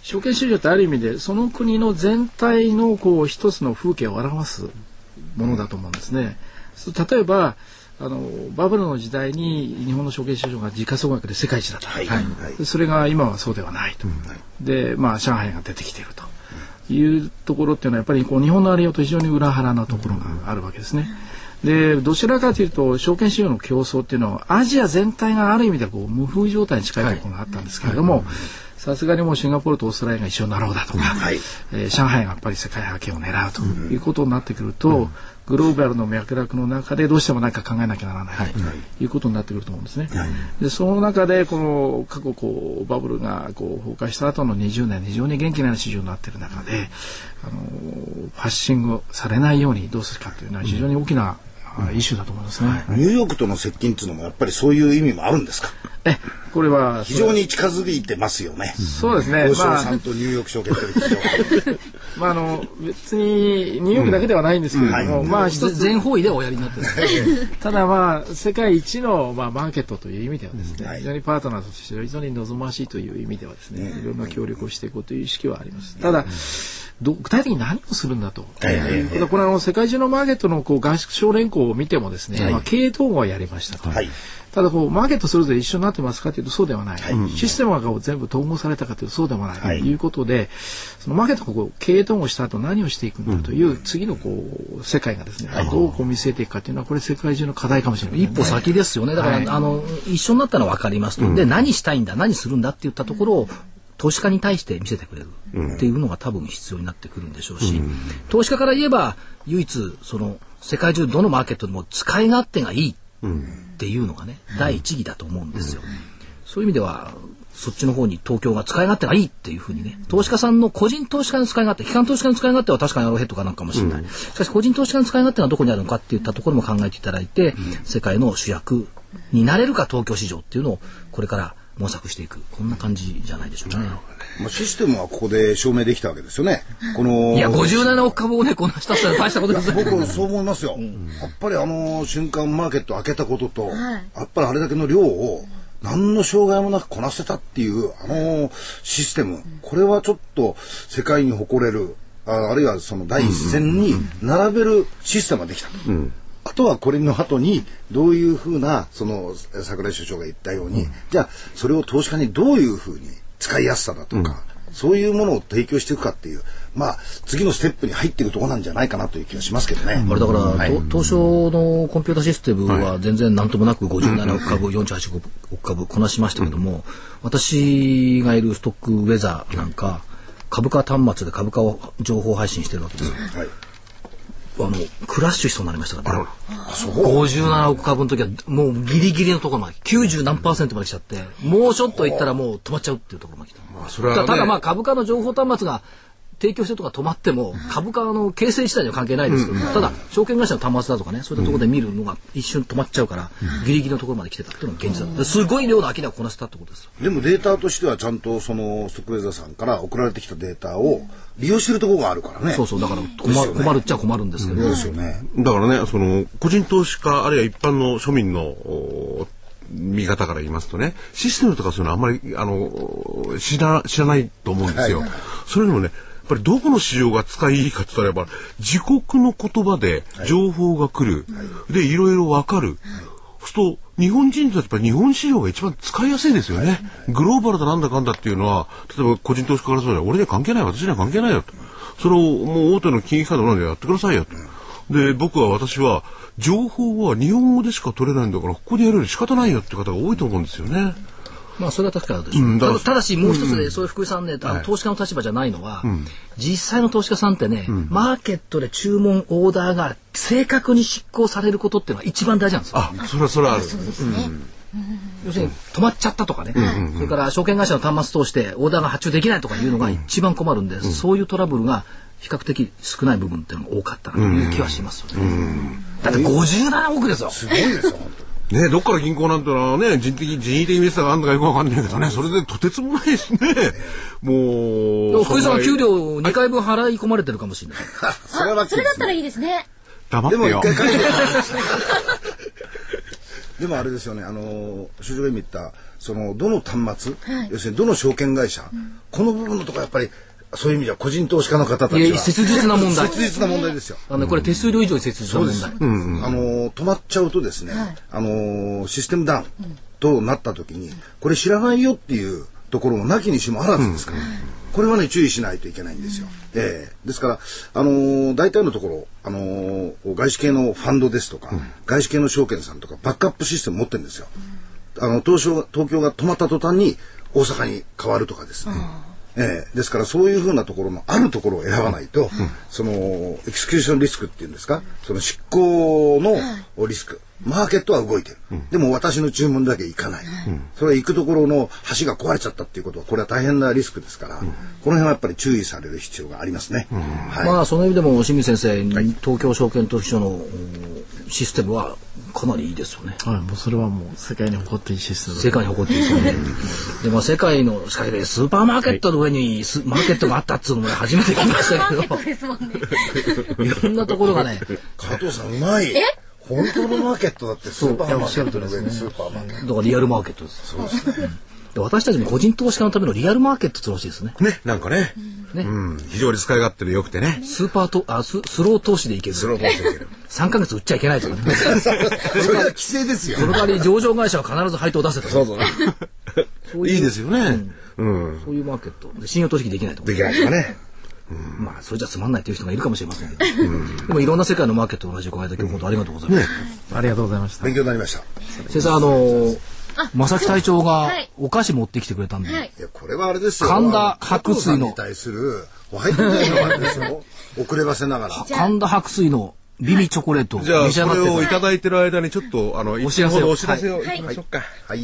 証券市場ってある意味でその国の全体のこう一つの風景を表すものだと思うんですね。例えばあのバブルの時代に日本の証券市場が時価総額で世界一だった、はい。でそれが今はそうではないと、でまあ上海が出てきていると。いうところっていうのはやっぱりこう日本のありようと非常に裏腹なところがあるわけですね。でどちらかというと証券市場の競争っていうのはアジア全体がある意味でこう無風状態に近いところがあったんですけれども、さすがにもうシンガポールとオーストラリアが一緒になろうだとか、えー上海がやっぱり世界覇権を狙うということになってくると、グローバルの脈絡の中でどうしても何か考えなきゃならない、とい。うことになってくると思うんですね。でその中でこの過去こうバブルがこう崩壊した後の20年非常に元気な市場になっている中で、あのファッシングされないようにどうするかというのは非常に大きな、あイシューだと思いますね。ニューヨークとの接近っていうのもやっぱりそういう意味もあるんですか？えこれは非常に近づいてますよね。そうですね。まあさんとニューヨーク証券取引所。まああの別にニューヨークだけではないんですけれども、まあ一つ全方位でおやりになってる。ただまあ世界一のまあマーケットという意味ではですね、非常にパートナーとして非常に望ましいという意味ではですね、いろんな協力をしていこうという意識はあります。ただ、ど具体的に何をするんだと。いうことはこれあの世界中のマーケットのこう合宿連行を見てもですね、まあ経営統合はやりましたと。はいただこうマーケットそれぞれ一緒になってますかというとそうではない、システムが全部統合されたかというとそうでもない、ということでそのマーケットがこう経営統合した後何をしていくんだという次のこう世界がですね、どうこう見据えていくかというのはこれ世界中の課題かもしれない、一歩先ですよね。だから、はい。あの、一緒になったのは分かりますと。で、何したいんだ、何するんだって言ったところを、投資家に対して見せてくれるっていうのが多分必要になってくるんでしょうし、投資家から言えば、唯一、その、世界中どのマーケットでも使い勝手がいいっていうのがね、第一義だと思うんですよ。そういう意味では、そっちの方に東京が使い勝手がいいっていうふうにね、投資家さんの個人投資家の使い勝手、機関投資家の使い勝手は確かにアローヘッドかなんかもしれない。しかし個人投資家の使い勝手がどこにあるのかっていったところも考えていただいて、世界の主役になれるか東京市場っていうのをこれから模索していく。こんな感じじゃないでしょうかね。まあシステムはここで証明できたわけですよね。このいや、57億株をね、こなしたったら大したことですよ。僕そう思いますよ。やっぱりあの瞬間マーケット開けたことと、やっぱりあれだけの量を何の障害もなくこなせたっていうあのシステム、これはちょっと世界に誇れる、ああるいはその第一線に並べるシステムができたと。あとはこれの後にどういうふうなその桜井所長が言ったように、じゃあそれを投資家にどういうふうに使いやすさだとか、そういうものを提供していくかっていうまあ次のステップに入っていくところなんじゃないかなという気がしますけどね。あれだから、はい。と東証のコンピュータシステムは全然なんともなく57億株、48億株こなしましたけども、私がいるストックウェザーなんか、株価端末で株価を情報配信してるわけですよ。はいあの、クラッシュしそうになりましたから、ね。57億株の時はもうギリギリのところまで、90何パーセントまで来ちゃって、もうちょっといったらもう止まっちゃうっていうところまで来た。それはねただまあ株価の情報端末が提供してるとか止まっても株価の形成自体には関係ないですけど、ただ証券会社の端末だとかねそういったところで見るのが一瞬止まっちゃうから、ギリギリのところまで来てたっていうのが現実だったすごい量の商いをこなせたってことですよ。でもデータとしてはちゃんとそのストックウェザーさんから送られてきたデータを利用してるところがあるからね。そうそう。だから困る,、困るっちゃ困るんですけど、ですよね。だからね、その、個人投資家、あるいは一般の庶民の、お見方から言いますとね、システムとかそういうのはあんまり、あの、知ら、知らないと思うんですよ。はい。それでもね、ぱりどこの市場が使いいいかって言ったらば、自国の言葉で情報が来る。で、いろいろわかる。そうすると、日本人にとってやっぱり日本市場が一番使いやすいですよね。グローバルだなんだかんだっていうのは、例えば個人投資家からそうだ俺には関係ない、私には関係ないよと。それをもう大手の金融機関のなんでやってくださいよと。で、僕は私は、情報は日本語でしか取れないんだから、ここでやるより仕方ないよって方が多いと思うんですよね。まあそれは確かでしょう、うんだただしもう一つで、そういう福井さんね、あの投資家の立場じゃないのは、実際の投資家さんってね、マーケットで注文オーダーが正確に執行されることっていうのが一番大事なんですよ。あ、それはそれはある。要するに止まっちゃったとかね、それから証券会社の端末通してオーダーが発注できないとかいうのが一番困るんで、そういうトラブルが比較的少ない部分っていうのが多かったなという気はしますよね。だって57億ですよ。すごいですよ、本当に。ねどっから銀行なんてのはね、人的、人為的ミスがあるのかよくわかんないけどね、それでとてつもないですね。もう。福井さんは給料2回分払い込まれてるかもしれない。それはそれだったらいいですね。黙ってよでも でもあれですよね、あの、所長が今言った、その、どの端末、はい要するにどの証券会社、この部分のところやっぱり、そういう意味では個人投資家の方たいやちは、切実な問題。切実な問題ですよ。あのこれ手数料以上に切実な問題。あの止まっちゃうとですね、あのシステムダウンとなった時に、これ知らないよっていうところもなきにしもあらずですから、これはね注意しないといけないんですよ。ええですからあのー大体のところあのー外資系のファンドですとか、外資系の証券さんとかバックアップシステム持ってるんですよ。あの東証東京が止まった途端に大阪に変わるとかですね。ええですからそういうふうなところのあるところを選ばないと、そのエクスキューションリスクっていうんですか？その執行のリスク、マーケットは動いてる、でも私の注文だけ行かない、それは行くところの橋が壊れちゃったっていうことはこれは大変なリスクですから、この辺はやっぱり注意される必要がありますね。はい。まあその意味でも清水先生、東京証券取引所のうんシステムはかなりいいですよね。はい、もうそれはもう世界に誇っていいシステム。世界に誇っていいですよね。でも世界のしかしねスーパーマーケットの上にスマーケットがあったっつうのもね初めて聞きましたけど、ですもんね。いろんなところがね、加藤さんうまい本当のマーケットだってスーパーマーケットの上にスーパーマーケットだからリアルマーケットです。で私たちも個人投資家のためのリアルマーケットってほしいですね。ね、なんかね。ねうん。非常に使い勝手で良くてね。スーパーとあススロー投資でいける。スロー投資でいける3ヶ月売っちゃいけないとかね。それは規制ですよその代わり上場会社は必ず配当を出せとか。そうそういいですよね。うん。そういうマーケット。で信用取引できないとか。できないとかねまあそれじゃつまんないという人がいるかもしれませんけど。でもいろんな世界のマーケットの話を伺えた今日本当ありがとうございます。ありがとうございました。勉強になりました。先生あの正木隊長がはい。お菓子持ってきてくれたんで、はい。いやこれはあれですよ。神田白水の。対するのあれですよ遅ればせながら。神田白水のビビチョコレートをじゃあ、これをいただいてる間に、ちょっと、あの、お知らせを。お知らせを行きましょうか。はい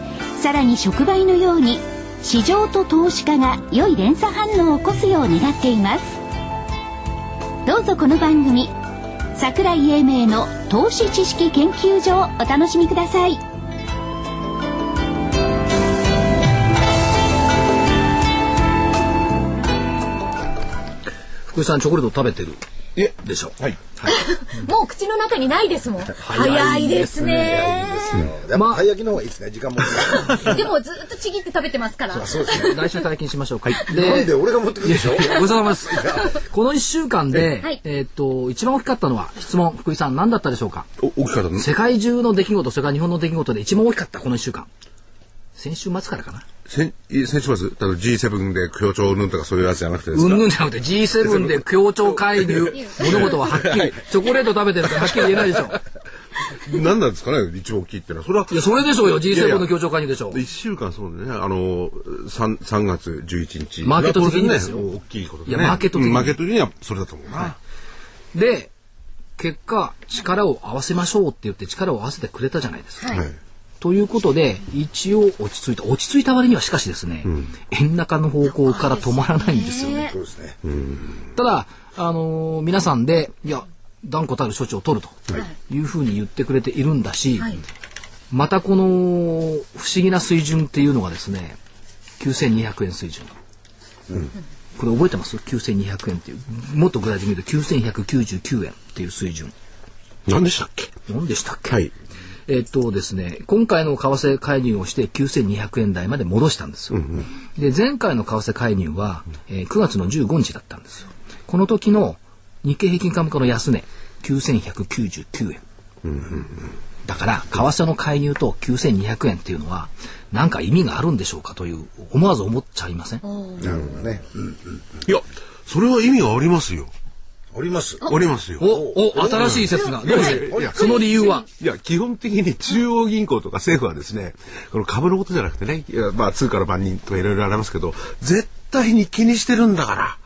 さらに触媒のように市場と投資家が良い連鎖反応を起こすよう願っています。どうぞこの番組桜井英明の投資知識研究所をお楽しみください。福井さんチョコレート食べてる？えでしょ。はい。もう口の中にないですもん。早いですね。やっぱたい焼きの方がいいですね時間も。でもずっとちぎって食べてますから。そうですね。来週体験しましょう。かなんで俺が持ってくるでしょ？ごちそうさまです。この1週間で、はい。えーっと、一番大きかったのは、質問、福井さん、何だったでしょうかお大きかったね。世界中の出来事、それから日本の出来事で一番大きかった、この1週間。先週末からかな。先、先週末、多分 G7 で協調うんとかそういうやつじゃなくてうんぬんじゃなくて G7 で協調介入、物事ははっきり、チョコレート食べてるからはっきり言えないでしょ。何なんですかね、一番大きいってのは。それは、いや、それでしょうよ、いやい G7 やの協調介入でしょう。一週間そうね、あの、3、3月11日。マーケット的にですよ当然ね大きいことでね。いやマーケット的にうんマーケット的にはそれだと思うな。で、結果、力を合わせましょうって言って力を合わせてくれたじゃないですか。はい。ということで、一応落ち着いた。落ち着いた割にはしかしですね、円高の方向から止まらないんですよね。そうですね。ただ、あのー皆さんで、いや、断固たる処置を取るというふうに言ってくれているんだし、はいまたこの不思議な水準っていうのがですね、9200円水準。これ覚えてます ?9200 円っていう。もっと具体的に言うと9199円っていう水準。何でしたっけ？何でしたっけ？はい。えっとですね、今回の為替介入をして9200円台まで戻したんですよ。で、前回の為替介入は、えー9月の15日だったんですよ。この時の日経平均株価の安値、9199円。だから、為替の介入と9200円っていうのは、なんか意味があるんでしょうかという、思わず思っちゃいません？なるほどね。うんいや、それは意味がありますよ。あります。ありますよ。お、お、新しい説が。どうしてその理由は？いや、基本的に中央銀行とか政府はですね、この株のことじゃなくてね、いやまあ通貨の番人とかいろいろありますけど、絶対に気にしてるんだから。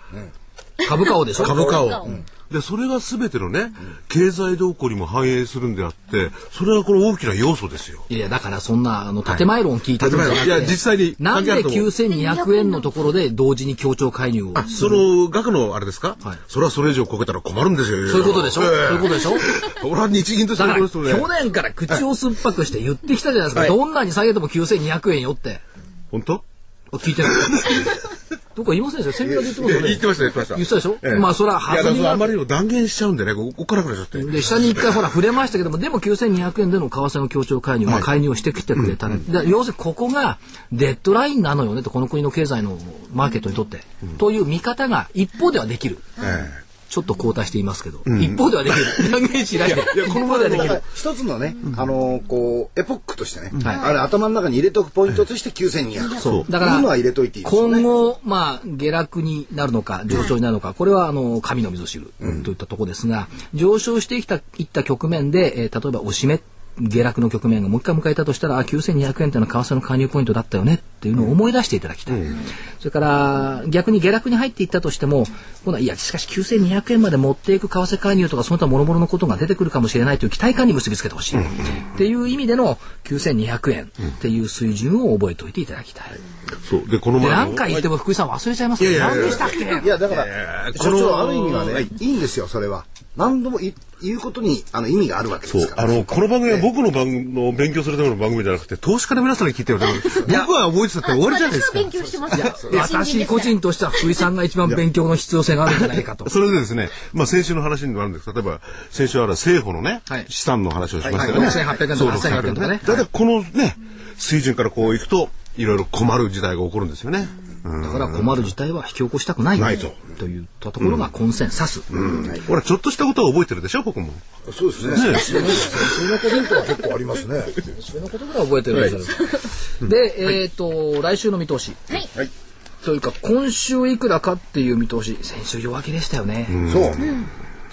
株価をでしょ？株価を。で、それが全てのね、経済動向にも反映するんであって、それはこの大きな要素ですよ。いや、だからそんな、あの、建前論聞いてるんじゃなくていや、実際になんで関係あると思う。9200円のところで同時に協調介入をすそるの？額のあれですか、はいそれはそれ以上こけたら困るんですよ。そういうことでしょ、ええそういうことでしょ？俺は日銀として去年から口を酸っぱくして言ってきたじゃないですか。はいどんなに下げても9200円よって。本当？聞いてない。どっか言いませんでした？セミナーで言ってますよね。言ってました、言ってました。言ってたでしょ？ええ。まあそれは弾みがあまりにも断言しちゃうんでね、ここからくらいちゃって。で、下に一回ほら触れましたけども、でも9200円での為替の協調介入、まあ介入をしてきてくれたら、だ要するにここがデッドラインなのよねと、この国の経済のマーケットにとって、という見方が一方ではできる。えちょっと後退していますけど、一方ではできる。断言しないで。このまではできる。一つのね、あのーこうエポックとしてね、はいあれ頭の中に入れとくポイントとして9200。そう。だから、いうのは入れといていいですよね。今後、まあ、下落になるのか、上昇になるのか、これは、あの、神の味噌汁といったところですが、上昇してきた、いった局面で、えー例えば、おしめ、下落の局面がもう一回迎えたとしたら、あ、9200円というのは為替の加入ポイントだったよねっていうのを思い出していただきたい。それから、逆に下落に入っていったとしても、今度は、いや、しかし9200円まで持っていく為替介入とか、その他諸々のことが出てくるかもしれないという期待感に結びつけてほしい。っていう意味での9200円っていう水準を覚えておいていただきたい。そう。で、こので、前の。何回言っても福井さん忘れちゃいますけど、何でしたっけ？いやだから、このある意味はね、はいい、いんですよそれは。何度もい言うことにあの意味があるわけでそうす。から。あの、この番組は僕の番組の勉強するための番組じゃなくて、投資家の皆さんに聞いてる僕は覚えてたって終わりじゃないですか。私は勉強してますよ。私個人としては福井さんが一番勉強の必要性があるんじゃないかと。それでですね、まあ先週の話にもなるんです例えば、先週は政府のね、はい資産の話をしましたよね。はいはい6800円とかそう8800円とかねだいたいこのね、水準からこういくと、いろいろ困る事態が起こるんですよね。うんだから困る事態は引き起こしたくないないとといったところがコンセンサス。ほら、ちょっとしたことは覚えてるでしょ、僕も。そうですね。先週のコメントは結構ありますね。そのことぐらい覚えてるんですよ。で、えっと、来週の見通し。はい。はい。というか、今週いくらかっていう見通し、先週弱気でしたよね。そう。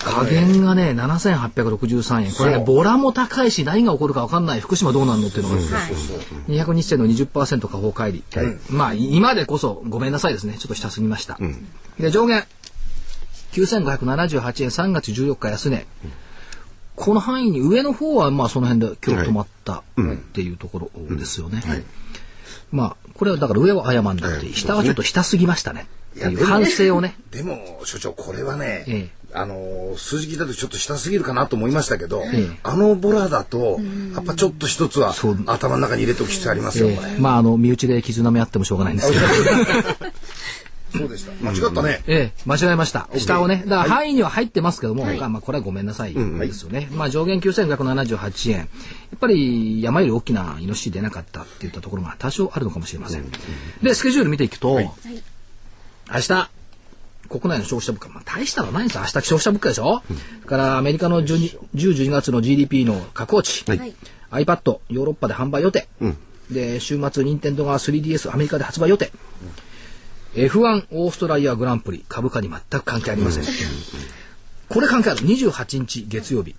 加減がね、7863円。これね、ボラも高いし、何が起こるか分かんない。福島どうなんのっていうのが、200日線の20%下方乖離。まあ、今でこそ、ごめんなさいですね。ちょっと下すぎました。で、上限。9578円3月14日安値。この範囲に上の方は、まあ、その辺で今日止まったっていうところですよね。まあ、これはだから上は誤んだって、下はちょっと下すぎましたね。っていう反省をね。でも所長これはね、ええあのー数字聞いたとちょっと下すぎるかなと思いましたけど、ええあのボラだとやっぱちょっと一つは頭の中に入れておく必要ありますよ、ええ。まあ、あの、身内で絆目あってもしょうがないんですけど。そうでした。間違ったね、ええ、間違えました。下をね。だから範囲には入ってますけども、まあこれはごめんなさいですよね。まあ上限9578円。やっぱり山より大きなイノシシ出なかったっていったところが多少あるのかもしれません。で、スケジュール見ていくと、明日、国内の消費者物価、まあ大したのはないんですよ。明日消費者物価でしょ、それからアメリカの12 10、12月の GDP の確保値、はい。iPad、ヨーロッパで販売予定。で、週末、任天堂が 3DS アメリカで発売予定。F1 オーストラリアグランプリ株価に全く関係ありません。これ関係ある。28日月曜日。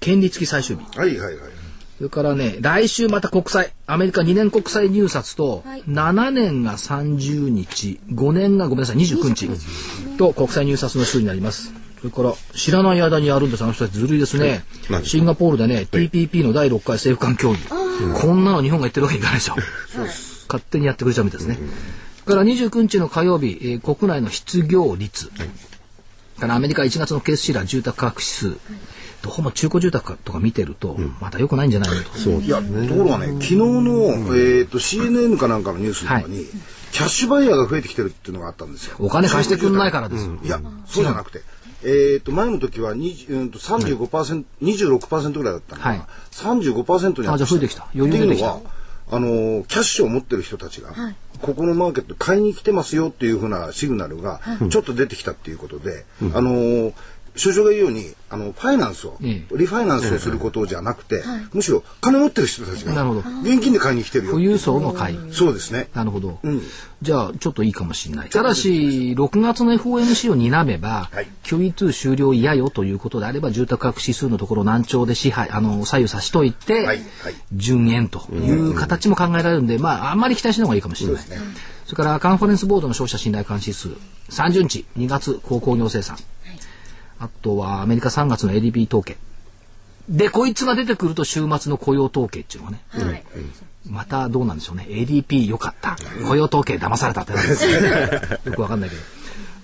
権利付き最終日。はいはいはいそれからね、来週また国債、アメリカ2年国債入札と、はい7年が30日、5年がごめんなさい、29日と国債入札の週になります。それから、知らない間にやるんです、あの人たちずるいですね。何シンガポールでね、TPP の第6回政府間協議。こんなの日本が言ってるわけにいかないでしょ。勝手にやってくれちゃうみたいですね。から29日の火曜日、えー国内の失業率。からアメリカ1月のケースシーラー住宅価格指数。どうも中古住宅とか見てると、まだ良くないんじゃないのと。いや、ところがね、昨日の、えっ、と、CNN かなんかのニュースの中に、キャッシュバイヤーが増えてきてるっていうのがあったんですよ。お金貸してくんないからです。よ。いや、そうじゃなくて。えっ、と、前の時は20うんと35%、26%ぐらいだったのが、はい。35%にあじゃあ増えてきた。余裕出てきたっていうのは、あのーキャッシュを持ってる人たちが、ここのマーケット買いに来てますよっていうふうなシグナルがちょっと出てきたっていうことで、あのー所長が言うようにあのファイナンスを、えリファイナンスをすることじゃなくて、むしろ金持ってる人たちが現金で買いに来てるよ富裕層の買い。そうですねなるほど。んじゃあ、ちょっといいかもしれない。ただし、6月の FOMC を睨めば、はい QE2 終了嫌よということであれば、住宅価格指数のところ難聴で支配、あの、左右さしといて、はいはい順延という形も考えられるんで、まあ、あんまり期待しない方がいいかもしれない。それから、カンファレンスボードの消費者信頼監視指数、30日、2月鉱工業生産。あとは、アメリカ3月の ADP 統計。で、こいつが出てくると週末の雇用統計っていうのがね、はい。またどうなんでしょうね。ADP 良かった。雇用統計騙されたってなるんですよ よくわかんないけど。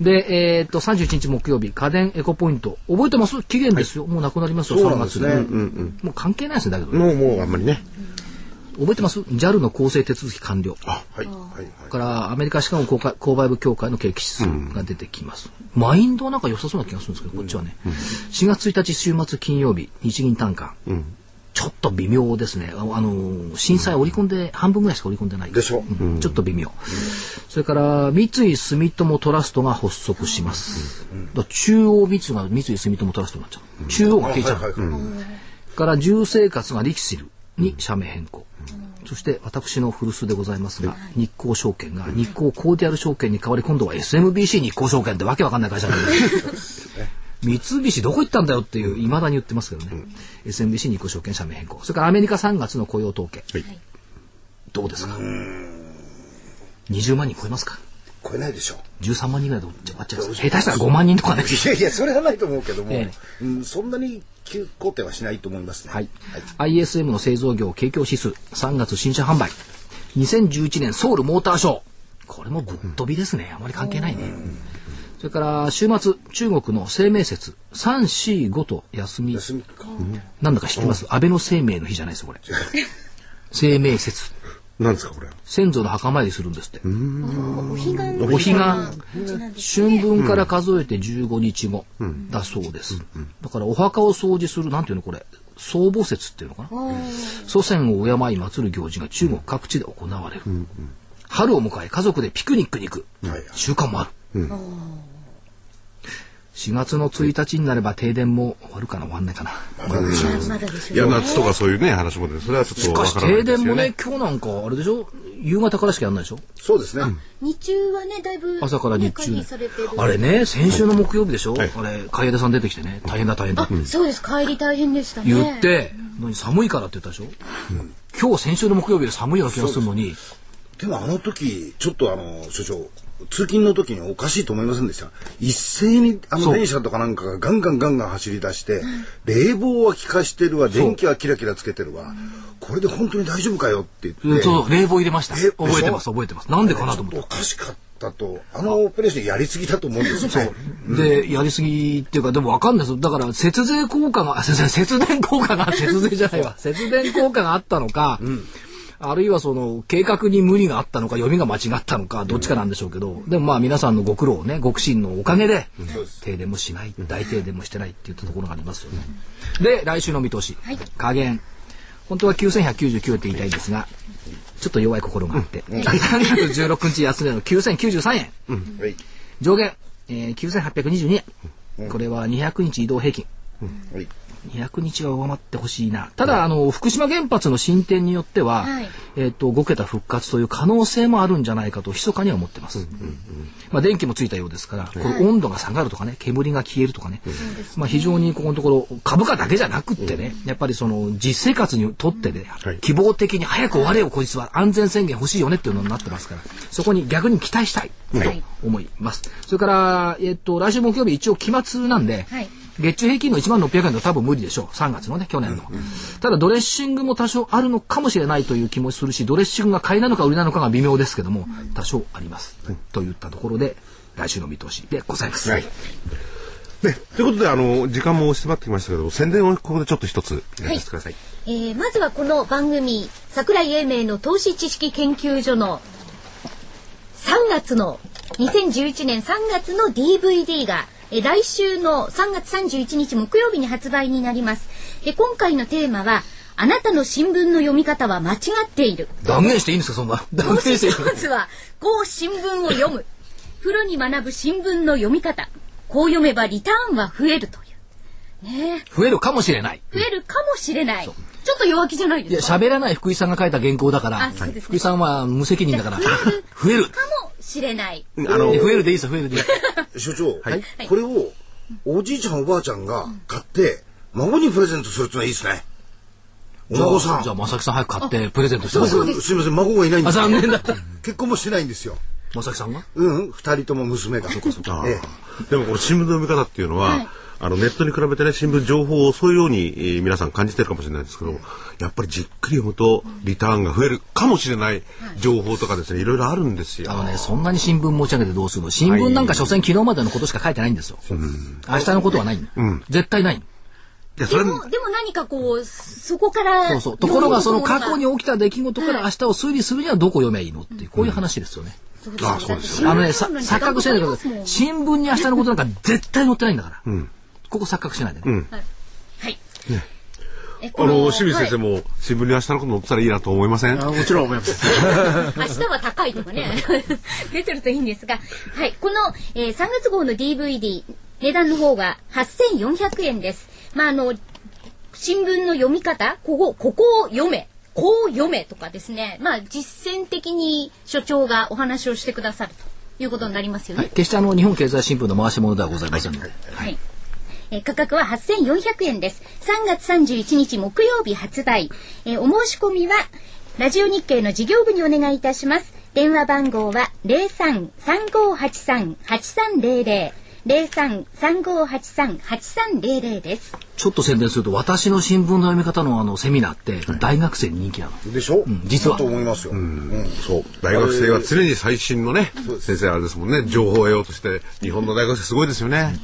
で、えーっと、31日木曜日、家電エコポイント。覚えてます？期限ですよ。もうなくなりますよ、3月そうなんですねに。もう関係ないですね、だけど。もう、もうあんまりね。覚えてます ?JAL の構成手続き完了。はいはいはい。からアメリカシカゴ公開購買部協会の景気指数が出てきます、マインドはなんか良さそうな気がするんですけど、こっちはね、4月1日週末金曜日日銀短観、ちょっと微妙ですね。ああの震災織り込んで半分ぐらいしか織り込んでない。でしょ。うん。ちょっと微妙、それから三井住友トラストが発足します、中央三井が三井住友トラストになっちゃう中央が消えちゃう、から住生活がリキシルに社名変更、そして私の古巣でございますが、日興証券が日興コーディアル証券に代わり今度は SMBC 日興証券ってわけわかんない会社なんです三菱どこ行ったんだよっていう、未だに言ってますけどね。SMBC 日興証券社名変更。それからアメリカ3月の雇用統計。どうですか ?20 万人超えますか？超えないでしょ ?13 万人ぐらいで終わっちゃいます。下手したら5万人とかね。いやいやそれはないと思うけども、えうん、そんなに急工程はしないと思いますねはい。ISM の製造業景況指数、3月新車販売。2011年ソウルモーターショー。これもぶっ飛びですね。あまり関係ないね。それから週末、中国の生命節、3、4、5と休み。休みかなんだか知ってます？安倍の生命の日じゃないですよ、これ。生命節。なんですか、これ？先祖の墓参りするんですって。お彼岸のお春分から数えて15日後だそうです。だからお墓を掃除する、なんていうのこれ、葬母節っていうのかな？祖先を敬い祀る行事が中国各地で行われる。春を迎え家族でピクニックに行くはい習慣もある。4月の1日になれば停電も終わるかな終わんないかな。まだでしょいや、夏とかそういうね、話もね、それはちょっしかしとわからない停電もですよね。ね今日なんかあれでしょ？夕方からしかやんないでしょ？そうですね、日中はねだいぶ朝から日中ね。あれね先週の木曜日でしょ、はい。あれ海江さん出てきてね。大変だ大変だ、そうです。帰り大変でしたね。言って、何寒いからって言ったでしょ、今日先週の木曜日で寒いような気がするのに。でもあの時ちょっとあの所長通勤の時におかしいと思いませんでした？一斉にあの電車とかなんかがガンガンガンガン走り出して、冷房は効かしてるわ電気はキラキラつけてるわ。これで本当に大丈夫かよって言って、そう冷房入れました。え覚えてます覚えてます。なんでかなと思っておかしかったとあのオペレーションやりすぎだと思うんですよ。ねで、やりすぎっていうか、でもわかんないです。よ。だから、節税効果が、あ、節節電効果が、節税じゃないわ。節電効果があったのか、あるいはその、計画に無理があったのか、読みが間違ったのか、どっちかなんでしょうけど、でもまあ皆さんのご苦労ね、ご苦心のおかげで、停電もしない、大停電もしてないっていったところがありますよね。で、来週の見通し。加減。本当は9199って言いたいんですが、ちょっと弱い心があって、3月16日安値の9093円。はい上限、えー、9822円。これは200日移動平均。はい。200日は上回ってほしいな。ただ、あの、福島原発の進展によっては、はい。えっ、と、5桁復活という可能性もあるんじゃないかと、密かには思ってます。まあ、電気もついたようですから、これ温度が下がるとかね、煙が消えるとかね、まあ、非常にここのところ、株価だけじゃなくってね、やっぱりその、実生活にとってね、はい。希望的に早く終われよ、こいつは。安全宣言欲しいよねっていうのになってますから、そこに逆に期待したいと思います。それから、えっ、と、来週木曜日一応期末なんで、はい月中平均の1万600円と多分無理でしょう。3月のね、去年の。ただドレッシングも多少あるのかもしれないという気もするし、ドレッシングが買いなのか売りなのかが微妙ですけども、多少あります。といったところで、来週の見通しでございます。はい。ね、ということで、あの、時間も迫ってきましたけど、宣伝をここでちょっと一つやらせてください。えーまずはこの番組桜井英明の投資知識研究所の3月の2011年3月の DVD がえー来週の3月31日木曜日に発売になります。で今回のテーマはあなたの新聞の読み方は間違っている。断言していいんですか、そんな。断言していいまずはこう新聞を読む。プロに学ぶ新聞の読み方。こう読めばリターンは増えるという。ねえ増えるかもしれない。増えるかもしれない。ちょっと弱気じゃないいや、ですか？喋らない福井さんが書いた原稿だからね、福井さんは無責任だから、増える。かもしれない。あので、増えるでいいですよ、増えるでいい。所長、はいこれをおじいちゃんおばあちゃんが買って孫にプレゼントするってのはいいですね。お孫さん。じゃあ、まさきさん早く買ってプレゼントしてください。僕すみません孫がいないんであ、すよ残念だ。結婚もしてないんですよ。まさきさんが？うん、二人とも娘が。あーえでもこの新聞の読み方っていうのは、あのネットに比べてね新聞情報をそういうように、えー皆さん感じてるかもしれないですけど、やっぱりじっくり読むとリターンが増えるかもしれない情報とかですねいろいろあるんですよ。あのね、そんなに新聞持ち上げてどうするの？新聞なんか所詮昨日までのことしか書いてないんですよ。明日のことはないんだ絶対ないんいやそれでも、でも何かこう、そこから。そうそう。ところがその過去に。に起きた出来事から明日を推理するにはどこを読めばいいのっていう、こういう話ですよね。あそうですよあのね、さ錯覚しないでください。新聞に明日のことなんか絶対載ってないんだから。ここ錯覚しないでね。はい。えあこの清水先生はいも新聞に明日のこと載ってたらいいなと思いません？あもちろん思います。明日は高いとかね、出てるといいんですが、はい、この、えー3月号の DVD、値段の方が8400円です。まあ、あの、新聞の読み方、ここ、ここを読め、こう読めとかですね、まあ、実践的に所長がお話をしてくださるということになりますよね。はい。決してあの、日本経済新聞の回し物ではございませんので。はい。えー価格は8400円です。3月31日木曜日発売。えーお申し込みは、ラジオ日経の事業部にお願いいたします。電話番号は03-3583-8300。03-3583-8300です。ちょっと宣伝すると、私の新聞の読み方のあの、セミナーって、大学生に人気なの。えでしょ、実はだと思いますよ。うんそう大学生は常に最新のね先生あれですもんね情報を得ようとして日本の大学生すごいですよね。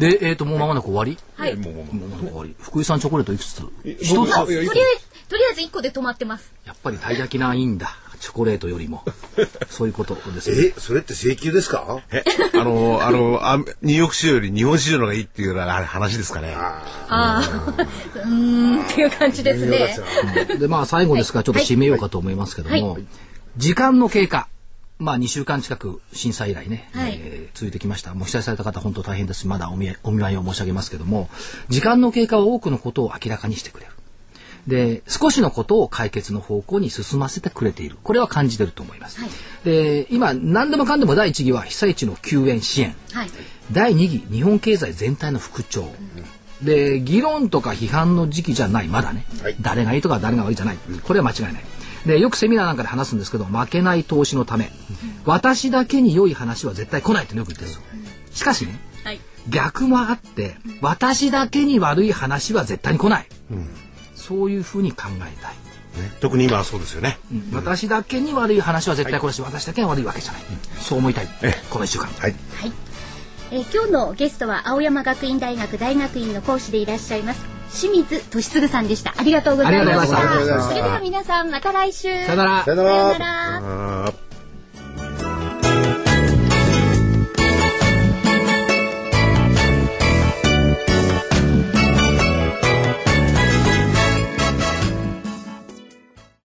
で、えっ、と、もう間もなく終わり？はい。もう間もなく終わり。福井さんチョコレートいくつ？一つ？あとりあえず、とりあえず1個で止まってます。やっぱりたい焼きないいんだ。チョコレートよりも。そういうことですね。え、それって請求ですか？えあのあのあニューヨーク市場より日本市場の方がいいっていう話ですかね。ああ、うーん、っていう感じですね。で、まあ最後ですからちょっと締めようかと思いますけども、時間の経過。まあ2週間近く震災以来ね、はいえー続いてきました。もう被災された方本当大変ですし、まだお見お見舞いを申し上げますけども、時間の経過は多くのことを明らかにしてくれる。で、少しのことを解決の方向に進ませてくれている。これは感じてると思います。で、今何でもかんでも第一義は被災地の救援支援。はい。第2義日本経済全体の復調、で議論とか批判の時期じゃないまだね、はい誰がいいとか誰が悪いじゃない、これは間違いないでよくセミナーなんかで話すんですけど負けない投資のため、私だけに良い話は絶対来ないってよく言ってるんですよ。しかしねはい。逆もあって私だけに悪い話は絶対に来ない、そういうふうに考えたい、ね特に今はそうですよね。私だけに悪い話は絶対来るし、私だけが悪いわけじゃない、そう思いたい、えこの1週間。はい。はい。えー今日のゲストは青山学院大学大学院の講師でいらっしゃいます清水俊嗣さんでした。ありがとうございました。ありがとうございましたそれでは皆さんまた来週。さよなら